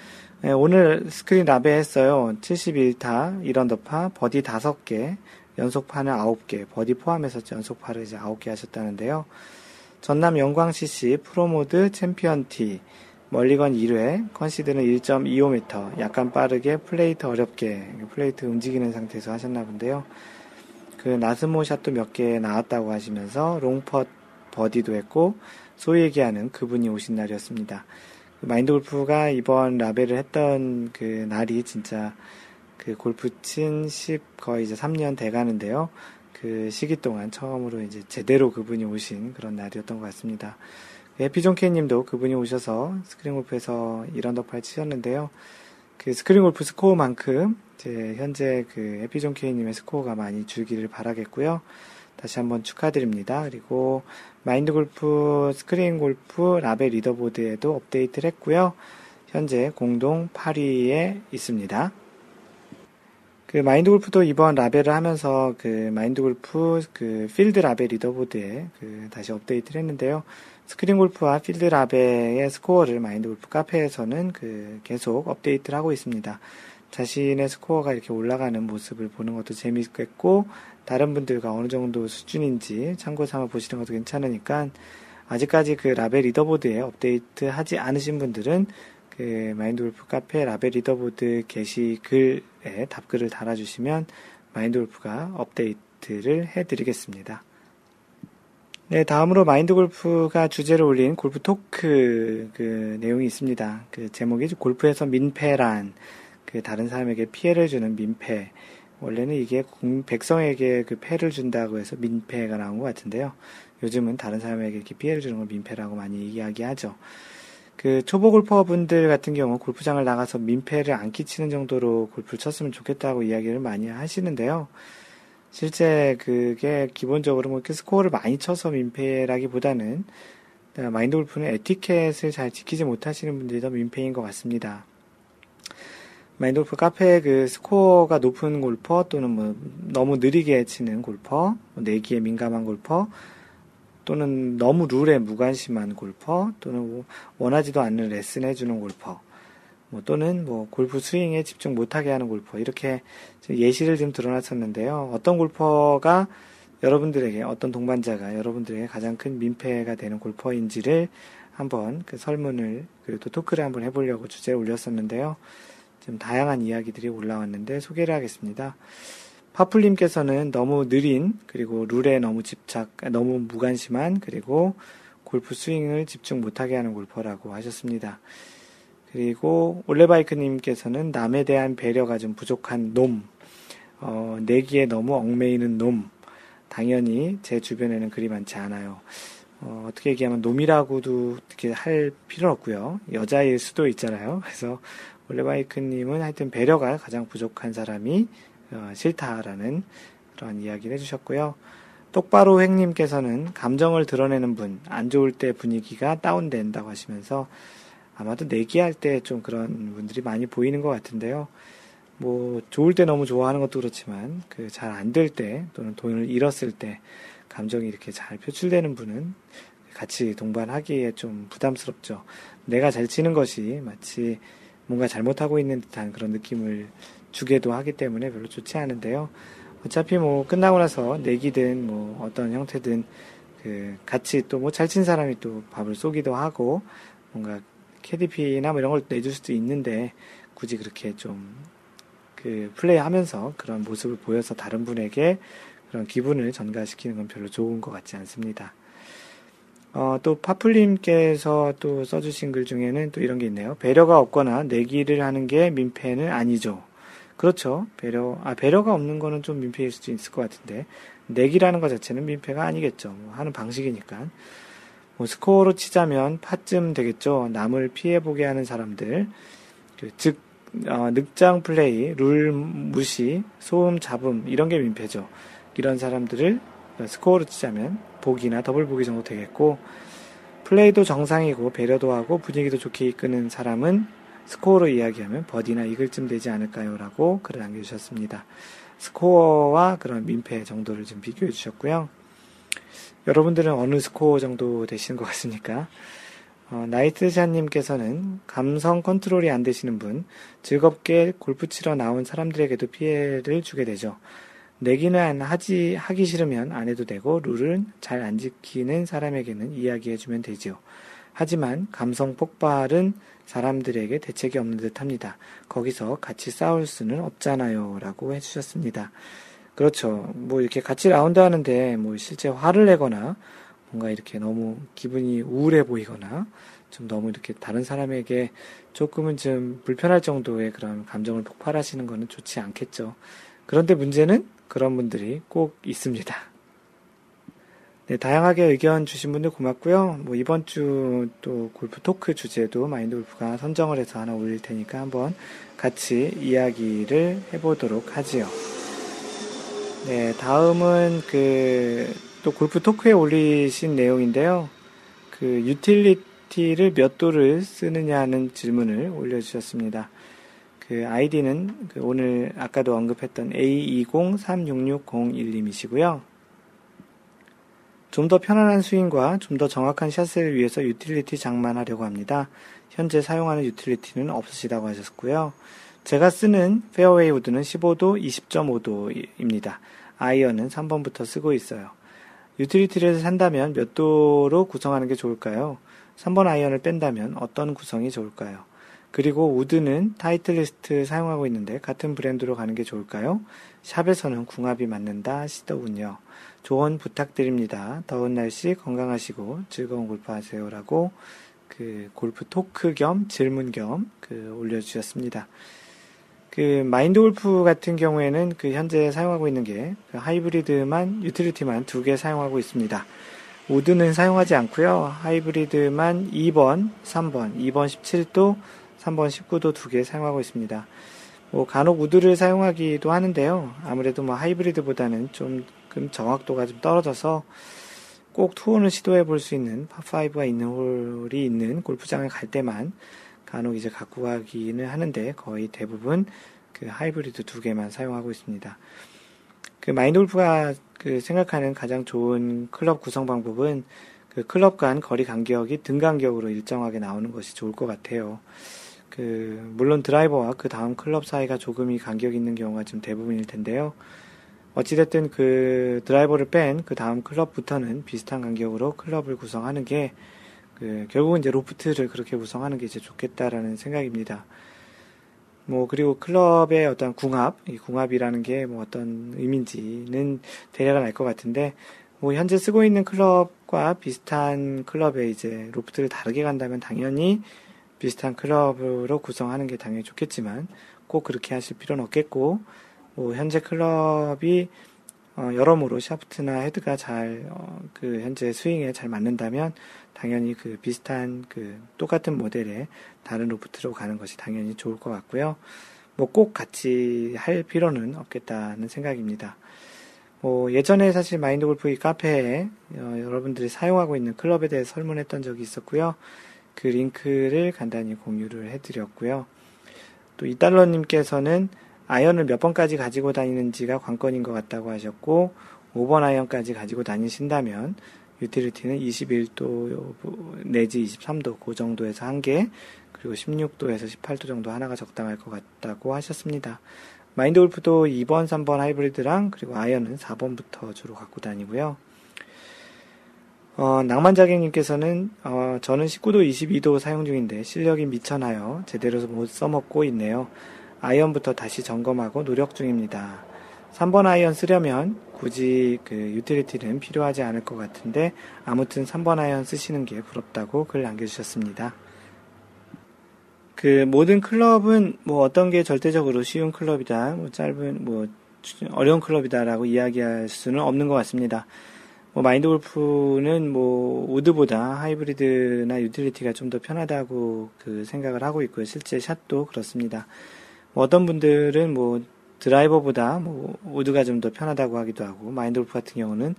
네, 오늘 스크린 라베 했어요. 71타, 1언더파, 버디 5개, 연속 파는 9개, 버디 포함해서 연속 파를 이제 9개 하셨다는데요. 전남 영광 CC 프로모드 챔피언 티, 멀리건 1회, 컨시드는 1.25m, 약간 빠르게 플레이트 어렵게, 플레이트 움직이는 상태에서 하셨나 본데요. 그 나스모 샷도 몇 개 나왔다고 하시면서 롱퍼트 버디도 했고, 소위 얘기하는 그분이 오신 날이었습니다. 그 마인드 골프가 이번 라베를 했던 그 날이 진짜 그 골프 친 10, 거의 이제 3년 돼 가는데요. 그 시기 동안 처음으로 이제 제대로 그분이 오신 그런 날이었던 것 같습니다. 에피존케 님도 그분이 오셔서 스크린 골프에서 1언더파를 치셨는데요. 그 스크린 골프 스코어만큼 제 현재 그 에피존케 님의 스코어가 많이 줄기를 바라겠고요. 다시 한번 축하드립니다. 그리고 마인드 골프 스크린 골프 라베 리더보드에도 업데이트를 했고요. 현재 공동 8위에 있습니다. 그 마인드 골프도 이번 라베를 하면서 그 마인드 골프 그 필드 라베 리더보드에 그 다시 업데이트를 했는데요. 스크린 골프와 필드 라베의 스코어를 마인드 골프 카페에서는 그 계속 업데이트를 하고 있습니다. 자신의 스코어가 이렇게 올라가는 모습을 보는 것도 재미있겠고 다른 분들과 어느 정도 수준인지 참고 삼아 보시는 것도 괜찮으니까 아직까지 그 라베 리더보드에 업데이트 하지 않으신 분들은 그 마인드 골프 카페 라베 리더보드 게시 글에 답글을 달아주시면 마인드 골프가 업데이트를 해드리겠습니다. 네, 다음으로 마인드 골프가 주제로 올린 골프 토크 그 내용이 있습니다. 그 제목이 골프에서 민폐란 그 다른 사람에게 피해를 주는 민폐. 원래는 이게 백성에게 그 폐를 준다고 해서 민폐가 나온 것 같은데요. 요즘은 다른 사람에게 이렇게 피해를 주는 걸 민폐라고 많이 이야기하죠. 그 초보 골퍼 분들 같은 경우 골프장을 나가서 민폐를 안 끼치는 정도로 골프를 쳤으면 좋겠다고 이야기를 많이 하시는데요. 실제 그게 기본적으로 뭐 스코어를 많이 쳐서 민폐라기보다는 마인드 골프는 에티켓을 잘 지키지 못하시는 분들이 더 민폐인 것 같습니다. 마인드 골프 카페 그 스코어가 높은 골퍼 또는 뭐 너무 느리게 치는 골퍼, 뭐 내기에 민감한 골퍼, 또는 너무 룰에 무관심한 골퍼, 또는 뭐 원하지도 않는 레슨 해주는 골퍼, 뭐 또는 뭐 골프 스윙에 집중 못하게 하는 골퍼 이렇게 예시를 좀 드러났었는데요. 어떤 골퍼가 여러분들에게 어떤 동반자가 여러분들에게 가장 큰 민폐가 되는 골퍼인지를 한번 그 설문을 그리고 또 토크를 한번 해보려고 주제에 올렸었는데요. 좀 다양한 이야기들이 올라왔는데 소개를 하겠습니다. 파플님께서는 너무 느린 그리고 룰에 너무 집착, 너무 무관심한 그리고 골프 스윙을 집중 못하게 하는 골퍼라고 하셨습니다. 그리고 올레바이크님께서는 남에 대한 배려가 좀 부족한 놈, 어, 내기에 너무 얽매이는 놈. 당연히 제 주변에는 그리 많지 않아요. 어, 떻게 얘기하면 놈이라고도 어떻게 할 필요는 없고요. 여자일 수도 있잖아요. 그래서 올레바이크님은 하여튼 배려가 가장 부족한 사람이 어, 싫다라는 그런 이야기를 해주셨고요. 똑바로 횡님께서는 감정을 드러내는 분, 안 좋을 때 분위기가 다운된다고 하시면서 아마도 내기할 때 좀 그런 분들이 많이 보이는 것 같은데요. 뭐 좋을 때 너무 좋아하는 것도 그렇지만 그 잘 안 될 때 또는 돈을 잃었을 때 감정이 이렇게 잘 표출되는 분은 같이 동반하기에 좀 부담스럽죠. 내가 잘 치는 것이 마치 뭔가 잘못하고 있는 듯한 그런 느낌을 주게도 하기 때문에 별로 좋지 않은데요. 어차피 뭐 끝나고 나서 내기든 뭐 어떤 형태든 그 같이 또 뭐 잘 친 사람이 또 밥을 쏘기도 하고 뭔가 KDP나 뭐 이런 걸 내줄 수도 있는데 굳이 그렇게 좀 그 플레이 하면서 그런 모습을 보여서 다른 분에게 그런 기분을 전가시키는 건 별로 좋은 것 같지 않습니다. 어, 또 파플님께서 또 써주신 글 중에는 또 이런 게 있네요. 배려가 없거나 내기를 하는 게 민폐는 아니죠. 그렇죠. 배려, 아, 배려가 없는 거는 좀 민폐일 수도 있을 것 같은데, 내기라는 것 자체는 민폐가 아니겠죠. 뭐 하는 방식이니까. 뭐 스코어로 치자면 파쯤 되겠죠. 남을 피해보게 하는 사람들. 그 즉, 어, 늑장 플레이, 룰 무시, 소음 잡음, 이런 게 민폐죠. 이런 사람들을 스코어로 치자면 보기나 더블 보기 정도 되겠고, 플레이도 정상이고 배려도 하고 분위기도 좋게 이끄는 사람은 스코어로 이야기하면 버디나 이글쯤 되지 않을까요? 라고 글을 남겨주셨습니다. 스코어와 그런 민폐 정도를 좀 비교해 주셨고요. 여러분들은 어느 스코어 정도 되시는 것 같습니까? 어, 나이트샷님께서는 감성 컨트롤이 안 되시는 분, 즐겁게 골프 치러 나온 사람들에게도 피해를 주게 되죠. 내기는 하지, 하기 싫으면 안 해도 되고, 룰은 잘 안 지키는 사람에게는 이야기해주면 되지요. 하지만 감성 폭발은 사람들에게 대책이 없는 듯 합니다. 거기서 같이 싸울 수는 없잖아요. 라고 해주셨습니다. 그렇죠. 뭐 이렇게 같이 라운드 하는데 뭐 실제 화를 내거나 뭔가 이렇게 너무 기분이 우울해 보이거나 좀 너무 이렇게 다른 사람에게 조금은 좀 불편할 정도의 그런 감정을 폭발하시는 것은 좋지 않겠죠. 그런데 문제는 그런 분들이 꼭 있습니다. 네, 다양하게 의견 주신 분들 고맙고요. 뭐 이번 주 또 골프 토크 주제도 마인드 골프가 선정을 해서 하나 올릴 테니까 한번 같이 이야기를 해보도록 하지요. 네, 다음은 그 또 골프 토크에 올리신 내용인데요. 그 유틸리티를 몇 도를 쓰느냐는 질문을 올려주셨습니다. 그 아이디는 그 오늘 아까도 언급했던 A20366001님이시고요. 좀 더 편안한 스윙과 좀 더 정확한 샷을 위해서 유틸리티 장만하려고 합니다. 현재 사용하는 유틸리티는 없으시다고 하셨고요. 제가 쓰는 페어웨이 우드는 15도, 20.5도입니다. 아이언은 3번부터 쓰고 있어요. 유틸리티를 산다면 몇 도로 구성하는 게 좋을까요? 3번 아이언을 뺀다면 어떤 구성이 좋을까요? 그리고 우드는 타이틀리스트 사용하고 있는데 같은 브랜드로 가는 게 좋을까요? 샵에서는 궁합이 맞는다 하시더군요. 조언 부탁드립니다. 더운 날씨 건강하시고 즐거운 골프 하세요라고 그 골프 토크 겸 질문 겸 그 올려주셨습니다. 그 마인드 골프 같은 경우에는 그 현재 사용하고 있는 게 그 하이브리드만 유틸리티만 두 개 사용하고 있습니다. 우드는 사용하지 않고요. 하이브리드만 2번, 3번, 2번 17도, 3번 19도 두 개 사용하고 있습니다. 뭐 간혹 우드를 사용하기도 하는데요. 아무래도 뭐 하이브리드보다는 좀 정확도가 좀 떨어져서 꼭 투혼을 시도해 볼 수 있는 파5가 있는 홀이 있는 골프장을 갈 때만 간혹 이제 갖고 가기는 하는데 거의 대부분 그 하이브리드 두 개만 사용하고 있습니다. 그 마인드 골프가 그 생각하는 가장 좋은 클럽 구성 방법은 그 클럽 간 거리 간격이 등 간격으로 일정하게 나오는 것이 좋을 것 같아요. 그 물론 드라이버와 그 다음 클럽 사이가 조금이 간격이 있는 경우가 좀 대부분일 텐데요. 어찌됐든 그 드라이버를 뺀 그 다음 클럽부터는 비슷한 간격으로 클럽을 구성하는 게 그 결국은 이제 로프트를 그렇게 구성하는 게 이제 좋겠다라는 생각입니다. 뭐 그리고 클럽의 어떤 궁합, 이 궁합이라는 게 뭐 어떤 의미인지는 대략은 알 것 같은데 뭐 현재 쓰고 있는 클럽과 비슷한 클럽의 이제 로프트를 다르게 간다면 당연히 비슷한 클럽으로 구성하는 게 당연히 좋겠지만 꼭 그렇게 하실 필요는 없겠고 뭐 현재 클럽이 어, 여러모로 샤프트나 헤드가 잘, 어, 그, 현재 스윙에 잘 맞는다면, 당연히 그 비슷한 그 똑같은 모델의 다른 로프트로 가는 것이 당연히 좋을 것 같고요. 뭐 꼭 같이 할 필요는 없겠다는 생각입니다. 뭐 예전에 사실 마인드 골프 이 카페에 어, 여러분들이 사용하고 있는 클럽에 대해 설문했던 적이 있었고요. 그 링크를 간단히 공유를 해드렸고요. 또 이달러님께서는 아이언을 몇 번까지 가지고 다니는지가 관건인 것 같다고 하셨고 5번 아이언까지 가지고 다니신다면 유틸리티는 21도 내지 23도 그 정도에서 한 개, 그리고 16도에서 18도 정도 하나가 적당할 것 같다고 하셨습니다. 마인드 골프도 2번, 3번 하이브리드랑 그리고 아이언은 4번부터 주로 갖고 다니고요. 어, 낭만자객님께서는 어, 저는 19도, 22도 사용 중인데 실력이 미천하여 제대로 못 써먹고 있네요. 아이언부터 다시 점검하고 노력 중입니다. 3번 아이언 쓰려면 굳이 그 유틸리티는 필요하지 않을 것 같은데 아무튼 3번 아이언 쓰시는 게 부럽다고 글 남겨주셨습니다. 그 모든 클럽은 뭐 어떤 게 절대적으로 쉬운 클럽이다, 뭐 짧은 뭐 어려운 클럽이다라고 이야기할 수는 없는 것 같습니다. 뭐 마인드 골프는 뭐 우드보다 하이브리드나 유틸리티가 좀 더 편하다고 그 생각을 하고 있고요. 실제 샷도 그렇습니다. 뭐 어떤 분들은 뭐 드라이버보다 뭐 우드가 좀 더 편하다고 하기도 하고 마인드 골프 같은 경우는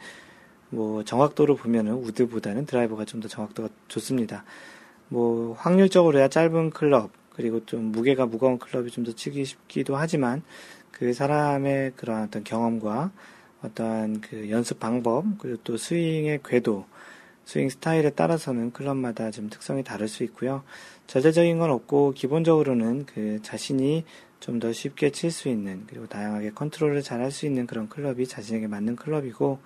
뭐 정확도로 보면은 우드보다는 드라이버가 좀 더 정확도가 좋습니다. 뭐 확률적으로야 짧은 클럽 그리고 좀 무게가 무거운 클럽이 좀 더 치기 쉽기도 하지만 그 사람의 그런 어떤 경험과 어떠한 그 연습 방법 그리고 또 스윙의 궤도 스윙 스타일에 따라서는 클럽마다 좀 특성이 다를 수 있고요. 절대적인 건 없고 기본적으로는 그 자신이 좀 더 쉽게 칠 수 있는 그리고 다양하게 컨트롤을 잘 할 수 있는 그런 클럽이 자신에게 맞는 클럽이고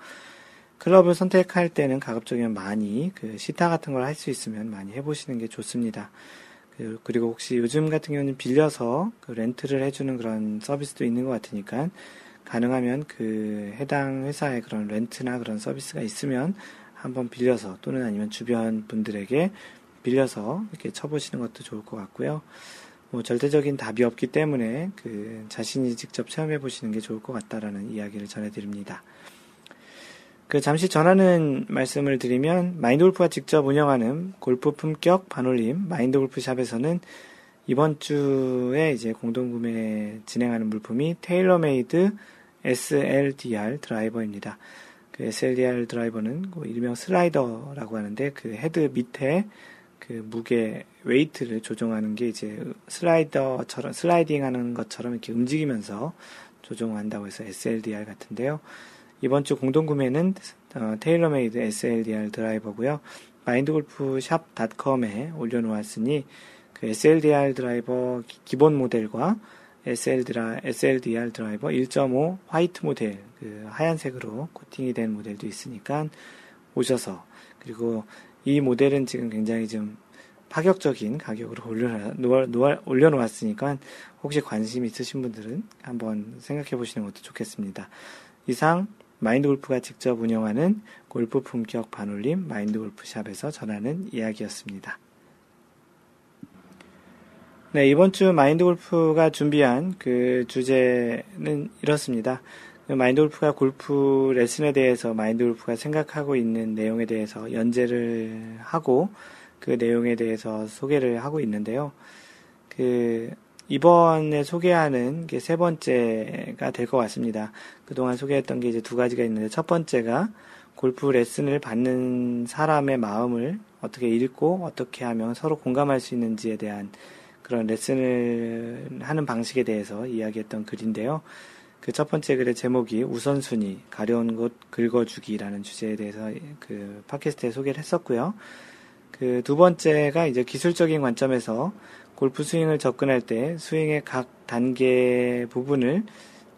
클럽을 선택할 때는 가급적이면 많이 그 시타 같은 걸 할 수 있으면 많이 해보시는 게 좋습니다. 그, 그리고 혹시 요즘 같은 경우는 빌려서 그 렌트를 해주는 그런 서비스도 있는 것 같으니까 가능하면 그 해당 회사의 그런 렌트나 그런 서비스가 있으면 한번 빌려서 또는 아니면 주변 분들에게 빌려서 이렇게 쳐보시는 것도 좋을 것 같고요. 뭐 절대적인 답이 없기 때문에 그 자신이 직접 체험해 보시는 게 좋을 것 같다라는 이야기를 전해드립니다. 그 잠시 전하는 말씀을 드리면 마인드 골프가 직접 운영하는 골프 품격 반올림 마인드 골프 샵에서는 이번 주에 이제 공동 구매 진행하는 물품이 테일러메이드 SLDR 드라이버입니다. 그 SLDR 드라이버는 그 일명 슬라이더라고 하는데 그 헤드 밑에 그 무게 웨이트를 조정하는 게 이제 슬라이더처럼 슬라이딩 하는 것처럼 이렇게 움직이면서 조정한다고 해서 SLDR 같은데요. 이번 주 공동 구매는 어, 테일러메이드 SLDR 드라이버고요. 마인드골프샵.com에 올려놓았으니 그 SLDR 드라이버 기본 모델과 SLDR, SLDR 드라이버 1.5 화이트 모델, 그 하얀색으로 코팅이 된 모델도 있으니까 오셔서, 그리고 이 모델은 지금 굉장히 좀 파격적인 가격으로 올려놓, 올려놓았으니까 혹시 관심 있으신 분들은 한번 생각해 보시는 것도 좋겠습니다. 이상 마인드 골프가 직접 운영하는 골프 품격 반올림 마인드 골프샵에서 전하는 이야기였습니다. 네, 이번 주 마인드 골프가 준비한 그 주제는 이렇습니다. 그 마인드 골프가 골프 레슨에 대해서 마인드 골프가 생각하고 있는 내용에 대해서 연재를 하고 그 내용에 대해서 소개를 하고 있는데요. 그 이번에 소개하는 게 세 번째가 될 것 같습니다. 그동안 소개했던 게 이제 두 가지가 있는데 첫 번째가 골프 레슨을 받는 사람의 마음을 어떻게 읽고 어떻게 하면 서로 공감할 수 있는지에 대한 그런 레슨을 하는 방식에 대해서 이야기했던 글인데요. 그 첫 번째 글의 제목이 우선순위, 가려운 곳 긁어주기라는 주제에 대해서 그 팟캐스트에 소개를 했었고요. 그 두 번째가 이제 기술적인 관점에서 골프 스윙을 접근할 때 스윙의 각 단계 부분을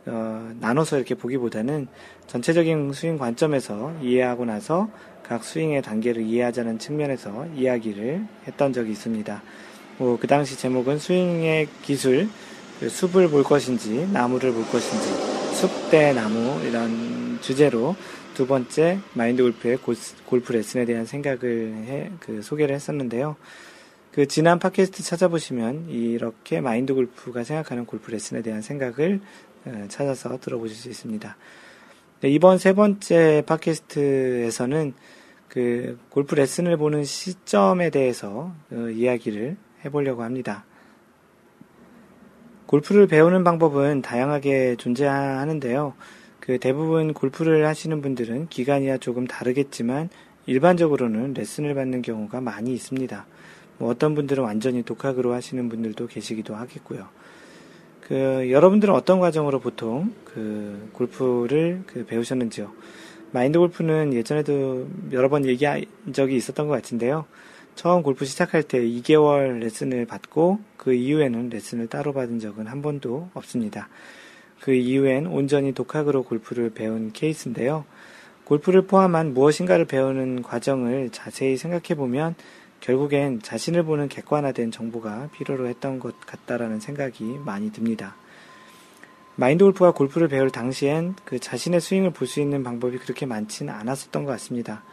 어, 나눠서 이렇게 보기보다는 전체적인 스윙 관점에서 이해하고 나서 각 스윙의 단계를 이해하자는 측면에서 이야기를 했던 적이 있습니다. 뭐, 그 당시 제목은 스윙의 기술, 그 숲을 볼 것인지, 나무를 볼 것인지, 숲 대 나무, 이런 주제로 두 번째 마인드 골프의 골프 레슨에 대한 생각을 해, 그 소개를 했었는데요. 그 지난 팟캐스트 찾아보시면 이렇게 마인드 골프가 생각하는 골프 레슨에 대한 생각을 어, 찾아서 들어보실 수 있습니다. 네, 이번 세 번째 팟캐스트에서는 그 골프 레슨을 보는 시점에 대해서 어, 이야기를 해보려고 합니다. 골프를 배우는 방법은 다양하게 존재하는데요. 그 대부분 골프를 하시는 분들은 기간이야 조금 다르겠지만 일반적으로는 레슨을 받는 경우가 많이 있습니다. 뭐 어떤 분들은 완전히 독학으로 하시는 분들도 계시기도 하겠고요. 그 여러분들은 어떤 과정으로 보통 그 골프를 그 배우셨는지요? 마인드 골프는 예전에도 여러 번 얘기한 적이 있었던 것 같은데요. 처음 골프 시작할 때 2개월 레슨을 받고 그 이후에는 레슨을 따로 받은 적은 한 번도 없습니다. 그 이후엔 온전히 독학으로 골프를 배운 케이스인데요. 골프를 포함한 무엇인가를 배우는 과정을 자세히 생각해 보면 결국엔 자신을 보는 객관화된 정보가 필요로 했던 것 같다라는 생각이 많이 듭니다. 마인드 골프가 골프를 배울 당시엔 그 자신의 스윙을 볼 수 있는 방법이 그렇게 많지는 않았었던 것 같습니다.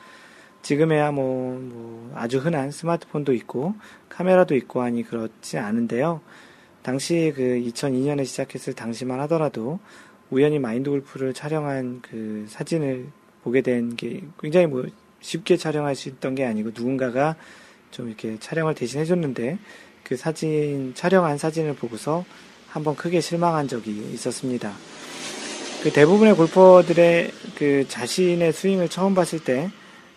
지금에야 뭐, 뭐, 아주 흔한 스마트폰도 있고, 카메라도 있고 하니 그렇지 않은데요. 당시 그 2002년에 시작했을 당시만 하더라도, 우연히 마인드 골프를 촬영한 그 사진을 보게 된 게 굉장히 뭐 쉽게 촬영할 수 있던 게 아니고 누군가가 좀 이렇게 촬영을 대신 해줬는데 그 사진, 촬영한 사진을 보고서 한번 크게 실망한 적이 있었습니다. 그 대부분의 골퍼들의 그 자신의 스윙을 처음 봤을 때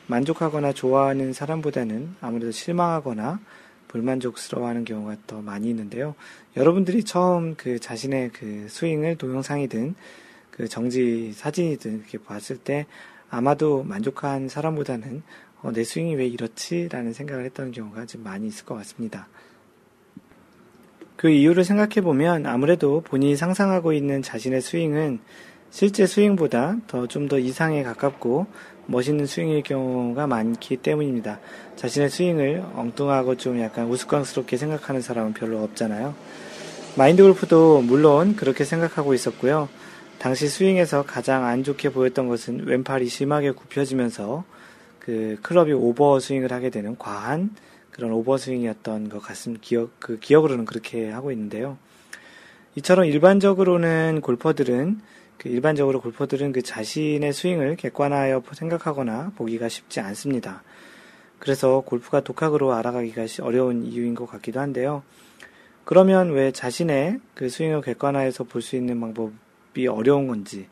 만족하거나 좋아하는 사람보다는 아무래도 실망하거나 불만족스러워하는 경우가 더 많이 있는데요. 여러분들이 처음 그 자신의 그 스윙을 동영상이든 그 정지 사진이든 이렇게 봤을 때 아마도 만족한 사람보다는 어, 내 스윙이 왜 이렇지? 라는 생각을 했던 경우가 좀 많이 있을 것 같습니다. 그 이유를 생각해 보면 아무래도 본인이 상상하고 있는 자신의 스윙은 실제 스윙보다 더 좀 더 이상에 가깝고 멋있는 스윙일 경우가 많기 때문입니다. 자신의 스윙을 엉뚱하고 좀 약간 우스꽝스럽게 생각하는 사람은 별로 없잖아요. 마인드 골프도 물론 그렇게 생각하고 있었고요. 당시 스윙에서 가장 안 좋게 보였던 것은 왼팔이 심하게 굽혀지면서 그 클럽이 오버 스윙을 하게 되는 과한 그런 오버 스윙이었던 것 같습니다. 기억, 그 기억으로는 그렇게 하고 있는데요. 이처럼 일반적으로는 골퍼들은 그 일반적으로 골퍼들은 그 자신의 스윙을 객관하여 생각하거나 보기가 쉽지 않습니다. 그래서 골프가 독학으로 알아가기가 어려운 이유인 것 같기도 한데요. 그러면 왜 자신의 그 스윙을 객관화해서 볼 수 있는 방법이 어려운 건지,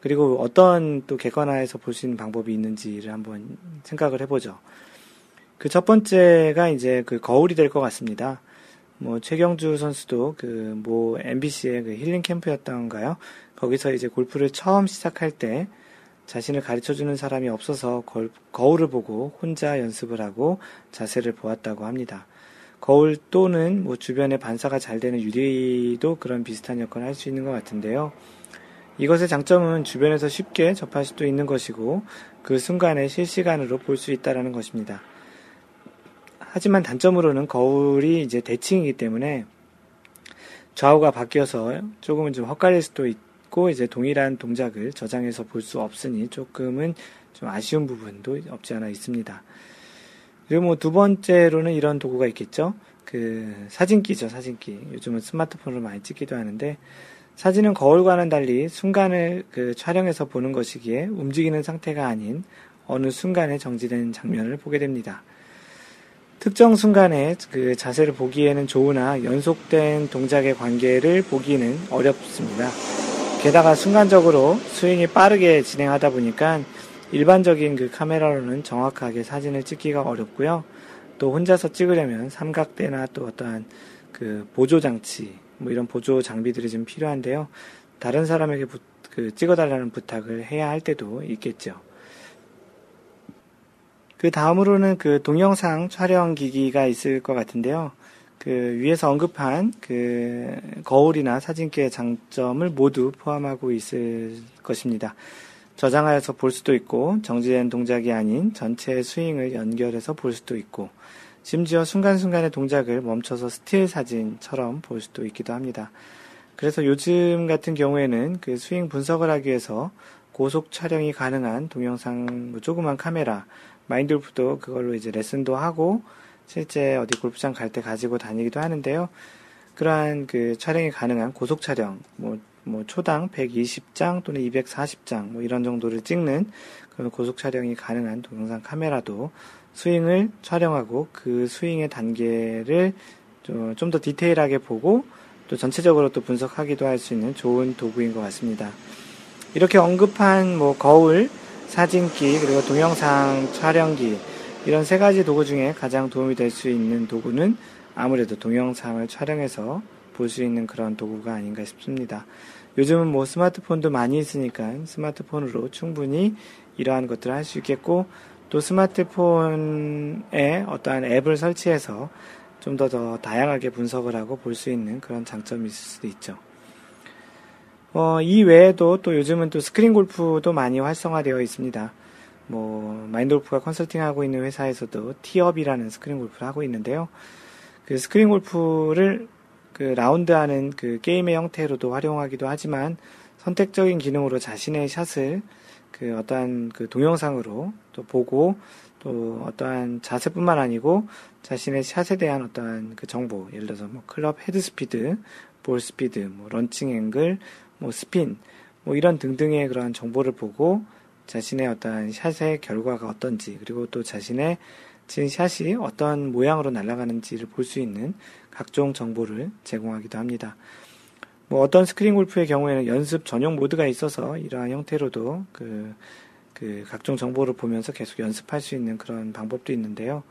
그리고 어떤 또 객관화해서 볼 수 있는 방법이 있는지를 한번 생각을 해보죠. 그 첫 번째가 이제 그 거울이 될 것 같습니다. 뭐 최경주 선수도 그 뭐 MBC의 그 힐링 캠프였던가요? 거기서 이제 골프를 처음 시작할 때 자신을 가르쳐 주는 사람이 없어서 거울을 보고 혼자 연습을 하고 자세를 보았다고 합니다. 거울 또는 뭐 주변에 반사가 잘 되는 유리도 그런 비슷한 역할을 할 수 있는 것 같은데요. 이것의 장점은 주변에서 쉽게 접할 수도 있는 것이고 그 순간에 실시간으로 볼 수 있다는 것입니다. 하지만 단점으로는 거울이 이제 대칭이기 때문에 좌우가 바뀌어서 조금은 좀 헛갈릴 수도 있고 이제 동일한 동작을 저장해서 볼 수 없으니 조금은 좀 아쉬운 부분도 없지 않아 있습니다. 그리고 뭐 두 번째로는 이런 도구가 있겠죠. 그 사진기죠, 사진기. 요즘은 스마트폰으로 많이 찍기도 하는데 사진은 거울과는 달리 순간을 그 촬영해서 보는 것이기에 움직이는 상태가 아닌 어느 순간에 정지된 장면을 보게 됩니다. 특정 순간에 그 자세를 보기에는 좋으나 연속된 동작의 관계를 보기는 어렵습니다. 게다가 순간적으로 스윙이 빠르게 진행하다 보니까 일반적인 그 카메라로는 정확하게 사진을 찍기가 어렵고요. 또 혼자서 찍으려면 삼각대나 또 어떠한 그 보조 장치, 뭐 이런 보조 장비들이 좀 필요한데요. 다른 사람에게 부, 그 찍어달라는 부탁을 해야 할 때도 있겠죠. 그 다음으로는 그 동영상 촬영 기기가 있을 것 같은데요. 그 위에서 언급한 그 거울이나 사진기의 장점을 모두 포함하고 있을 것입니다. 저장하여서 볼 수도 있고 정지된 동작이 아닌 전체 스윙을 연결해서 볼 수도 있고 심지어 순간순간의 동작을 멈춰서 스틸 사진처럼 볼 수도 있기도 합니다. 그래서 요즘 같은 경우에는 그 스윙 분석을 하기 위해서 고속 촬영이 가능한 동영상 뭐 조그만 카메라 마인드골프도 그걸로 이제 레슨도 하고 실제 어디 골프장 갈 때 가지고 다니기도 하는데요. 그러한 그 촬영이 가능한 고속 촬영 뭐 뭐 초당 120장 또는 240장 뭐 이런 정도를 찍는 그런 고속 촬영이 가능한 동영상 카메라도 스윙을 촬영하고 그 스윙의 단계를 좀더 디테일하게 보고 또 전체적으로 또 분석하기도 할 수 있는 좋은 도구인 것 같습니다. 이렇게 언급한 뭐 거울, 사진기, 그리고 동영상 촬영기, 이런 세 가지 도구 중에 가장 도움이 될 수 있는 도구는 아무래도 동영상을 촬영해서 볼 수 있는 그런 도구가 아닌가 싶습니다. 요즘은 뭐 스마트폰도 많이 있으니까 스마트폰으로 충분히 이러한 것들을 할 수 있겠고 또 스마트폰에 어떠한 앱을 설치해서 좀 더 더 다양하게 분석을 하고 볼 수 있는 그런 장점이 있을 수도 있죠. 어, 이 외에도 또 요즘은 또 스크린 골프도 많이 활성화되어 있습니다. 뭐 마인드 골프가 컨설팅하고 있는 회사에서도 티업이라는 스크린 골프를 하고 있는데요. 그 스크린 골프를 그 라운드하는 그 게임의 형태로도 활용하기도 하지만 선택적인 기능으로 자신의 샷을 그 어떠한 그 동영상으로 또 보고 또 어떠한 자세뿐만 아니고 자신의 샷에 대한 어떠한 그 정보 예를 들어서 뭐 클럽 헤드 스피드, 볼 스피드, 뭐 launching angle, 뭐 스핀 뭐 이런 등등의 그러한 정보를 보고 자신의 어떠한 샷의 결과가 어떤지 그리고 또 자신의 진 샷이 어떤 모양으로 날아가는지를 볼 수 있는 각종 정보를 제공하기도 합니다. 뭐 어떤 스크린 골프의 경우에는 연습 전용 모드가 있어서 이러한 형태로도 그, 그 각종 정보를 보면서 계속 연습할 수 있는 그런 방법도 있는데요.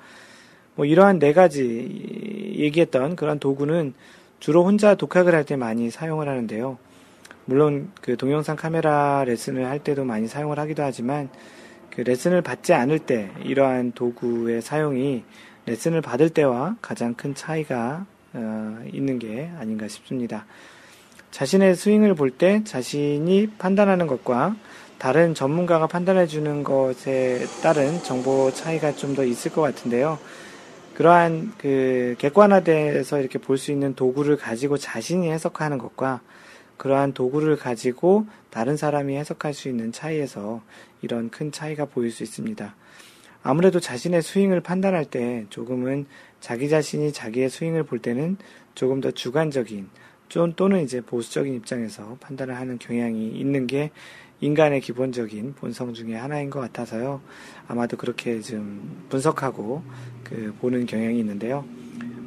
뭐 이러한 네 가지 얘기했던 그런 도구는 주로 혼자 독학을 할 때 많이 사용을 하는데요. 물론 그 동영상 카메라 레슨을 할 때도 많이 사용을 하기도 하지만 그 레슨을 받지 않을 때 이러한 도구의 사용이 레슨을 받을 때와 가장 큰 차이가 어, 있는 게 아닌가 싶습니다. 자신의 스윙을 볼 때 자신이 판단하는 것과 다른 전문가가 판단해 주는 것에 따른 정보 차이가 좀 더 있을 것 같은데요. 그러한 그 객관화돼서 이렇게 볼 수 있는 도구를 가지고 자신이 해석하는 것과 그러한 도구를 가지고 다른 사람이 해석할 수 있는 차이에서 이런 큰 차이가 보일 수 있습니다. 아무래도 자신의 스윙을 판단할 때 조금은 자기 자신이 자기의 스윙을 볼 때는 조금 더 주관적인 좀 또는 이제 보수적인 입장에서 판단을 하는 경향이 있는 게 인간의 기본적인 본성 중의 하나인 것 같아서요. 아마도 그렇게 좀 분석하고 그 보는 경향이 있는데요.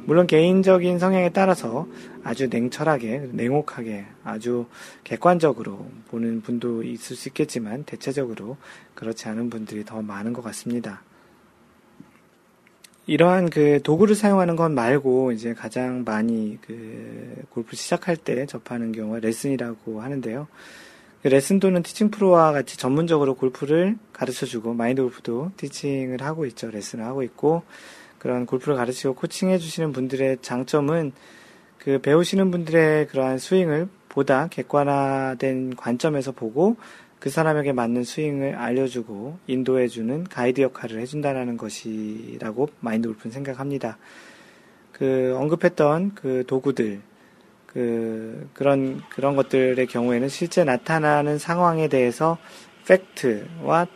물론 개인적인 성향에 따라서 아주 냉철하게, 냉혹하게, 아주 객관적으로 보는 분도 있을 수 있겠지만 대체적으로 그렇지 않은 분들이 더 많은 것 같습니다. 이러한 그 도구를 사용하는 것 말고 이제 가장 많이 그 골프 시작할 때 접하는 경우가 레슨이라고 하는데요. 그 레슨 또는 티칭 프로와 같이 전문적으로 골프를 가르쳐 주고 마인드 골프도 티칭을 하고 있죠. 레슨을 하고 있고 그런 골프를 가르치고 코칭해 주시는 분들의 장점은 그 배우시는 분들의 그러한 스윙을 보다 객관화된 관점에서 보고 그 사람에게 맞는 스윙을 알려주고 인도해주는 가이드 역할을 해준다는 것이라고 마인드 골프는 생각합니다. 그 언급했던 그 도구들, 그 그런 그런 것들의 경우에는 실제 나타나는 상황에 대해서 팩트와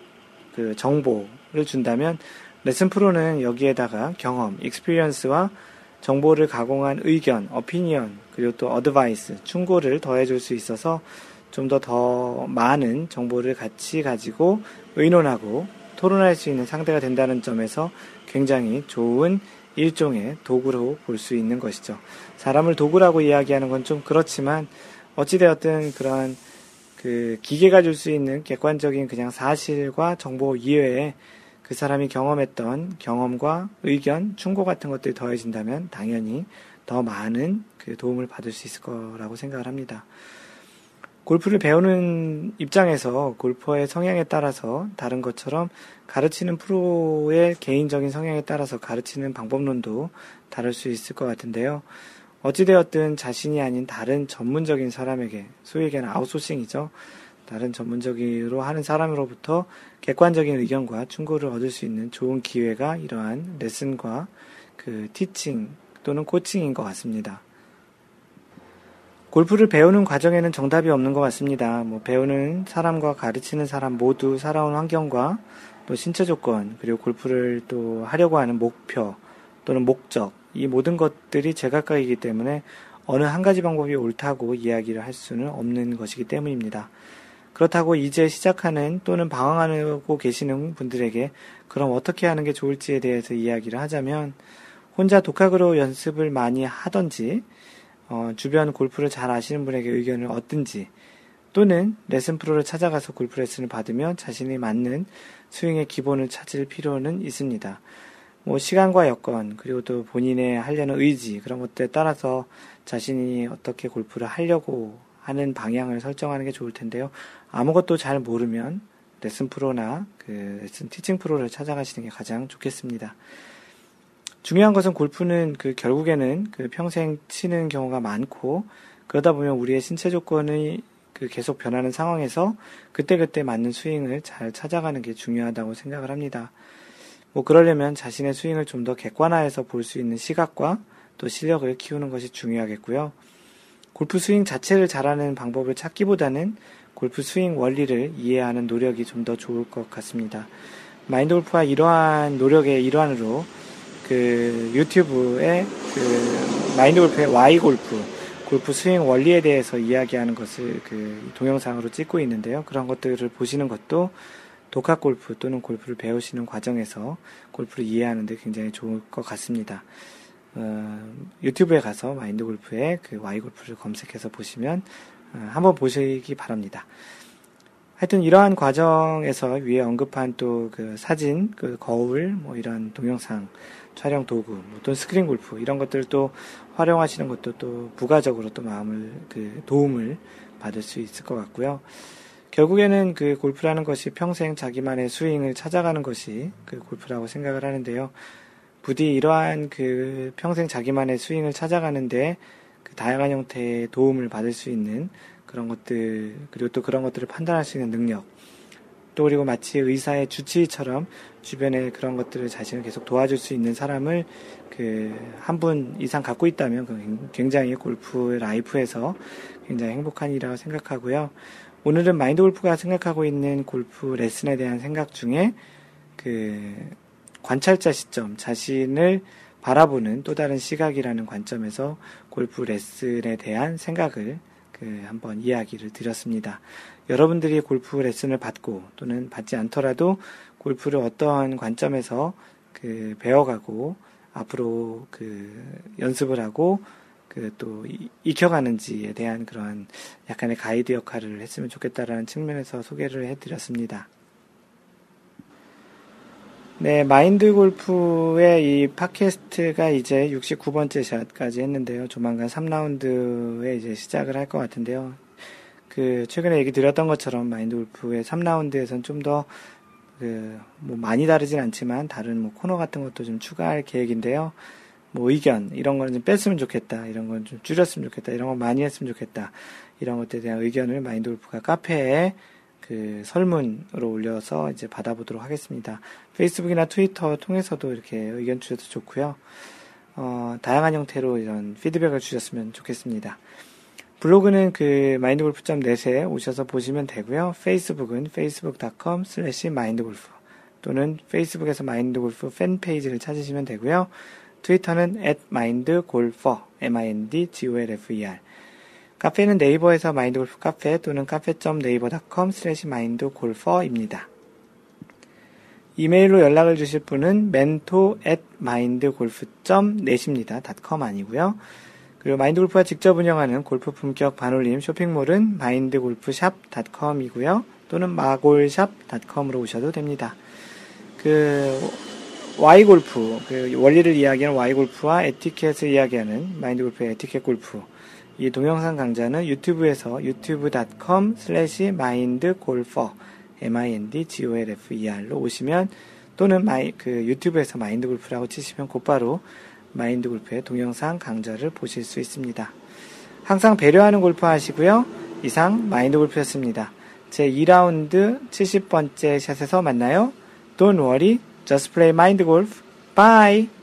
그 정보를 준다면 레슨 프로는 여기에다가 경험, experience와 정보를 가공한 의견, 어피니언, 그리고 또 어드바이스, 충고를 더해줄 수 있어서 좀 더더 더 많은 정보를 같이 가지고 의논하고 토론할 수 있는 상대가 된다는 점에서 굉장히 좋은 일종의 도구로 볼 수 있는 것이죠. 사람을 도구라고 이야기하는 건 좀 그렇지만 어찌되었든 그런 그 기계가 줄 수 있는 객관적인 그냥 사실과 정보 이외에 그 사람이 경험했던 경험과 의견, 충고 같은 것들이 더해진다면 당연히 더 많은 그 도움을 받을 수 있을 거라고 생각을 합니다. 골프를 배우는 입장에서 골퍼의 성향에 따라서 다른 것처럼 가르치는 프로의 개인적인 성향에 따라서 가르치는 방법론도 다를 수 있을 것 같은데요. 어찌되었든 자신이 아닌 다른 전문적인 사람에게, 소위 얘기하는 아웃소싱이죠. 다른 전문적으로 하는 사람으로부터 객관적인 의견과 충고를 얻을 수 있는 좋은 기회가 이러한 레슨과 그 티칭 또는 코칭인 것 같습니다. 골프를 배우는 과정에는 정답이 없는 것 같습니다. 뭐 배우는 사람과 가르치는 사람 모두 살아온 환경과 또 신체 조건 그리고 골프를 또 하려고 하는 목표 또는 목적 이 모든 것들이 제각각이기 때문에 어느 한 가지 방법이 옳다고 이야기를 할 수는 없는 것이기 때문입니다. 그렇다고 이제 시작하는 또는 방황하고 계시는 분들에게 그럼 어떻게 하는 게 좋을지에 대해서 이야기를 하자면 혼자 독학으로 연습을 많이 하던지 어, 주변 골프를 잘 아시는 분에게 의견을 얻든지 또는 레슨 프로를 찾아가서 골프 레슨을 받으며 자신이 맞는 스윙의 기본을 찾을 필요는 있습니다. 뭐 시간과 여건 그리고 또 본인의 하려는 의지 그런 것들에 따라서 자신이 어떻게 골프를 하려고 하는 방향을 설정하는 게 좋을 텐데요. 아무것도 잘 모르면 레슨 프로나 그 레슨 티칭 프로를 찾아가시는 게 가장 좋겠습니다. 중요한 것은 골프는 그 결국에는 그 평생 치는 경우가 많고 그러다 보면 우리의 신체 조건이 그 계속 변하는 상황에서 그때그때 맞는 스윙을 잘 찾아가는 게 중요하다고 생각을 합니다. 뭐 그러려면 자신의 스윙을 좀 더 객관화해서 볼 수 있는 시각과 또 실력을 키우는 것이 중요하겠고요. 골프 스윙 자체를 잘하는 방법을 찾기보다는 골프 스윙 원리를 이해하는 노력이 좀 더 좋을 것 같습니다. 마인드 골프와 이러한 노력의 일환으로 그 유튜브에 그 마인드 골프의 Why 골프 골프 스윙 원리에 대해서 이야기하는 것을 그 동영상으로 찍고 있는데요. 그런 것들을 보시는 것도 독학 골프 또는 골프를 배우시는 과정에서 골프를 이해하는데 굉장히 좋을 것 같습니다. 어, 유튜브에 가서 마인드 골프의 그 Y 골프를 검색해서 보시면 어, 한번 보시기 바랍니다. 하여튼 이러한 과정에서 위에 언급한 또 그 사진, 그 거울, 뭐 이런 동영상 촬영 도구, 뭐 또는 스크린 골프 이런 것들도 활용하시는 것도 또 부가적으로 또 마음을 그 도움을 받을 수 있을 것 같고요. 결국에는 그 골프라는 것이 평생 자기만의 스윙을 찾아가는 것이 그 골프라고 생각을 하는데요. 부디 이러한 그 평생 자기만의 스윙을 찾아가는데 그 다양한 형태의 도움을 받을 수 있는 그런 것들, 그리고 또 그런 것들을 판단할 수 있는 능력, 또 그리고 마치 의사의 주치의처럼 주변에 그런 것들을 자신을 계속 도와줄 수 있는 사람을 그 한 분 이상 갖고 있다면 굉장히 골프 라이프에서 굉장히 행복한 일이라고 생각하고요. 오늘은 마인드 골프가 생각하고 있는 골프 레슨에 대한 생각 중에 그 관찰자 시점, 자신을 바라보는 또 다른 시각이라는 관점에서 골프 레슨에 대한 생각을 그 한번 이야기를 드렸습니다. 여러분들이 골프 레슨을 받고 또는 받지 않더라도 골프를 어떠한 관점에서 그 배워가고 앞으로 그 연습을 하고 그 또 익혀가는지에 대한 그러한 약간의 가이드 역할을 했으면 좋겠다라는 측면에서 소개를 해드렸습니다. 네, 마인드 골프의 이 팟캐스트가 이제 69번째 샷까지 했는데요. 조만간 3라운드에 이제 시작을 할 것 같은데요. 그, 최근에 얘기 드렸던 것처럼 마인드 골프의 3라운드에선 좀 더, 그, 뭐 많이 다르진 않지만 다른 뭐 코너 같은 것도 좀 추가할 계획인데요. 뭐 의견, 이런 거는 좀 뺐으면 좋겠다. 이런 건 좀 줄였으면 좋겠다. 이런 거 많이 했으면 좋겠다. 이런 것들에 대한 의견을 마인드 골프가 카페에 그 설문으로 올려서 이제 받아보도록 하겠습니다. 페이스북이나 트위터 통해서도 이렇게 의견 주셔도 좋고요. 어, 다양한 형태로 이런 피드백을 주셨으면 좋겠습니다. 블로그는 그 mindgolf.net에 오셔서 보시면 되고요. 페이스북은 facebook.com slash mindgolf 또는 페이스북에서 마인드골프 팬페이지를 찾으시면 되고요. 트위터는 at mindgolfer, m-i-n-d-g-o-l-f-e-r 카페는 네이버에서 마인드골프 카페 또는 cafe.naver.com slash mindgolfer입니다. 이메일로 연락을 주실 분은 mentor at mindgolf.net입니다. .com 아니고요. 그리고 마인드골프가 직접 운영하는 골프 품격 반올림 쇼핑몰은 mindgolfshop.com이고요. 또는 마골샵.com으로 오셔도 됩니다. 그 Why골프, 그 원리를 이야기하는 Why골프와 에티켓을 이야기하는 마인드골프의 에티켓 골프 이 동영상 강좌는 유튜브에서 youtube.com slash mindgolfer m-i-n-d-g-o-l-f-e-r로 오시면 또는 마이, 그 유튜브에서 마인드골프라고 치시면 곧바로 마인드골프의 동영상 강좌를 보실 수 있습니다. 항상 배려하는 골프 하시고요. 이상 마인드골프였습니다. 제 2라운드 70번째 샷에서 만나요. Don't worry, just play mind golf. Bye!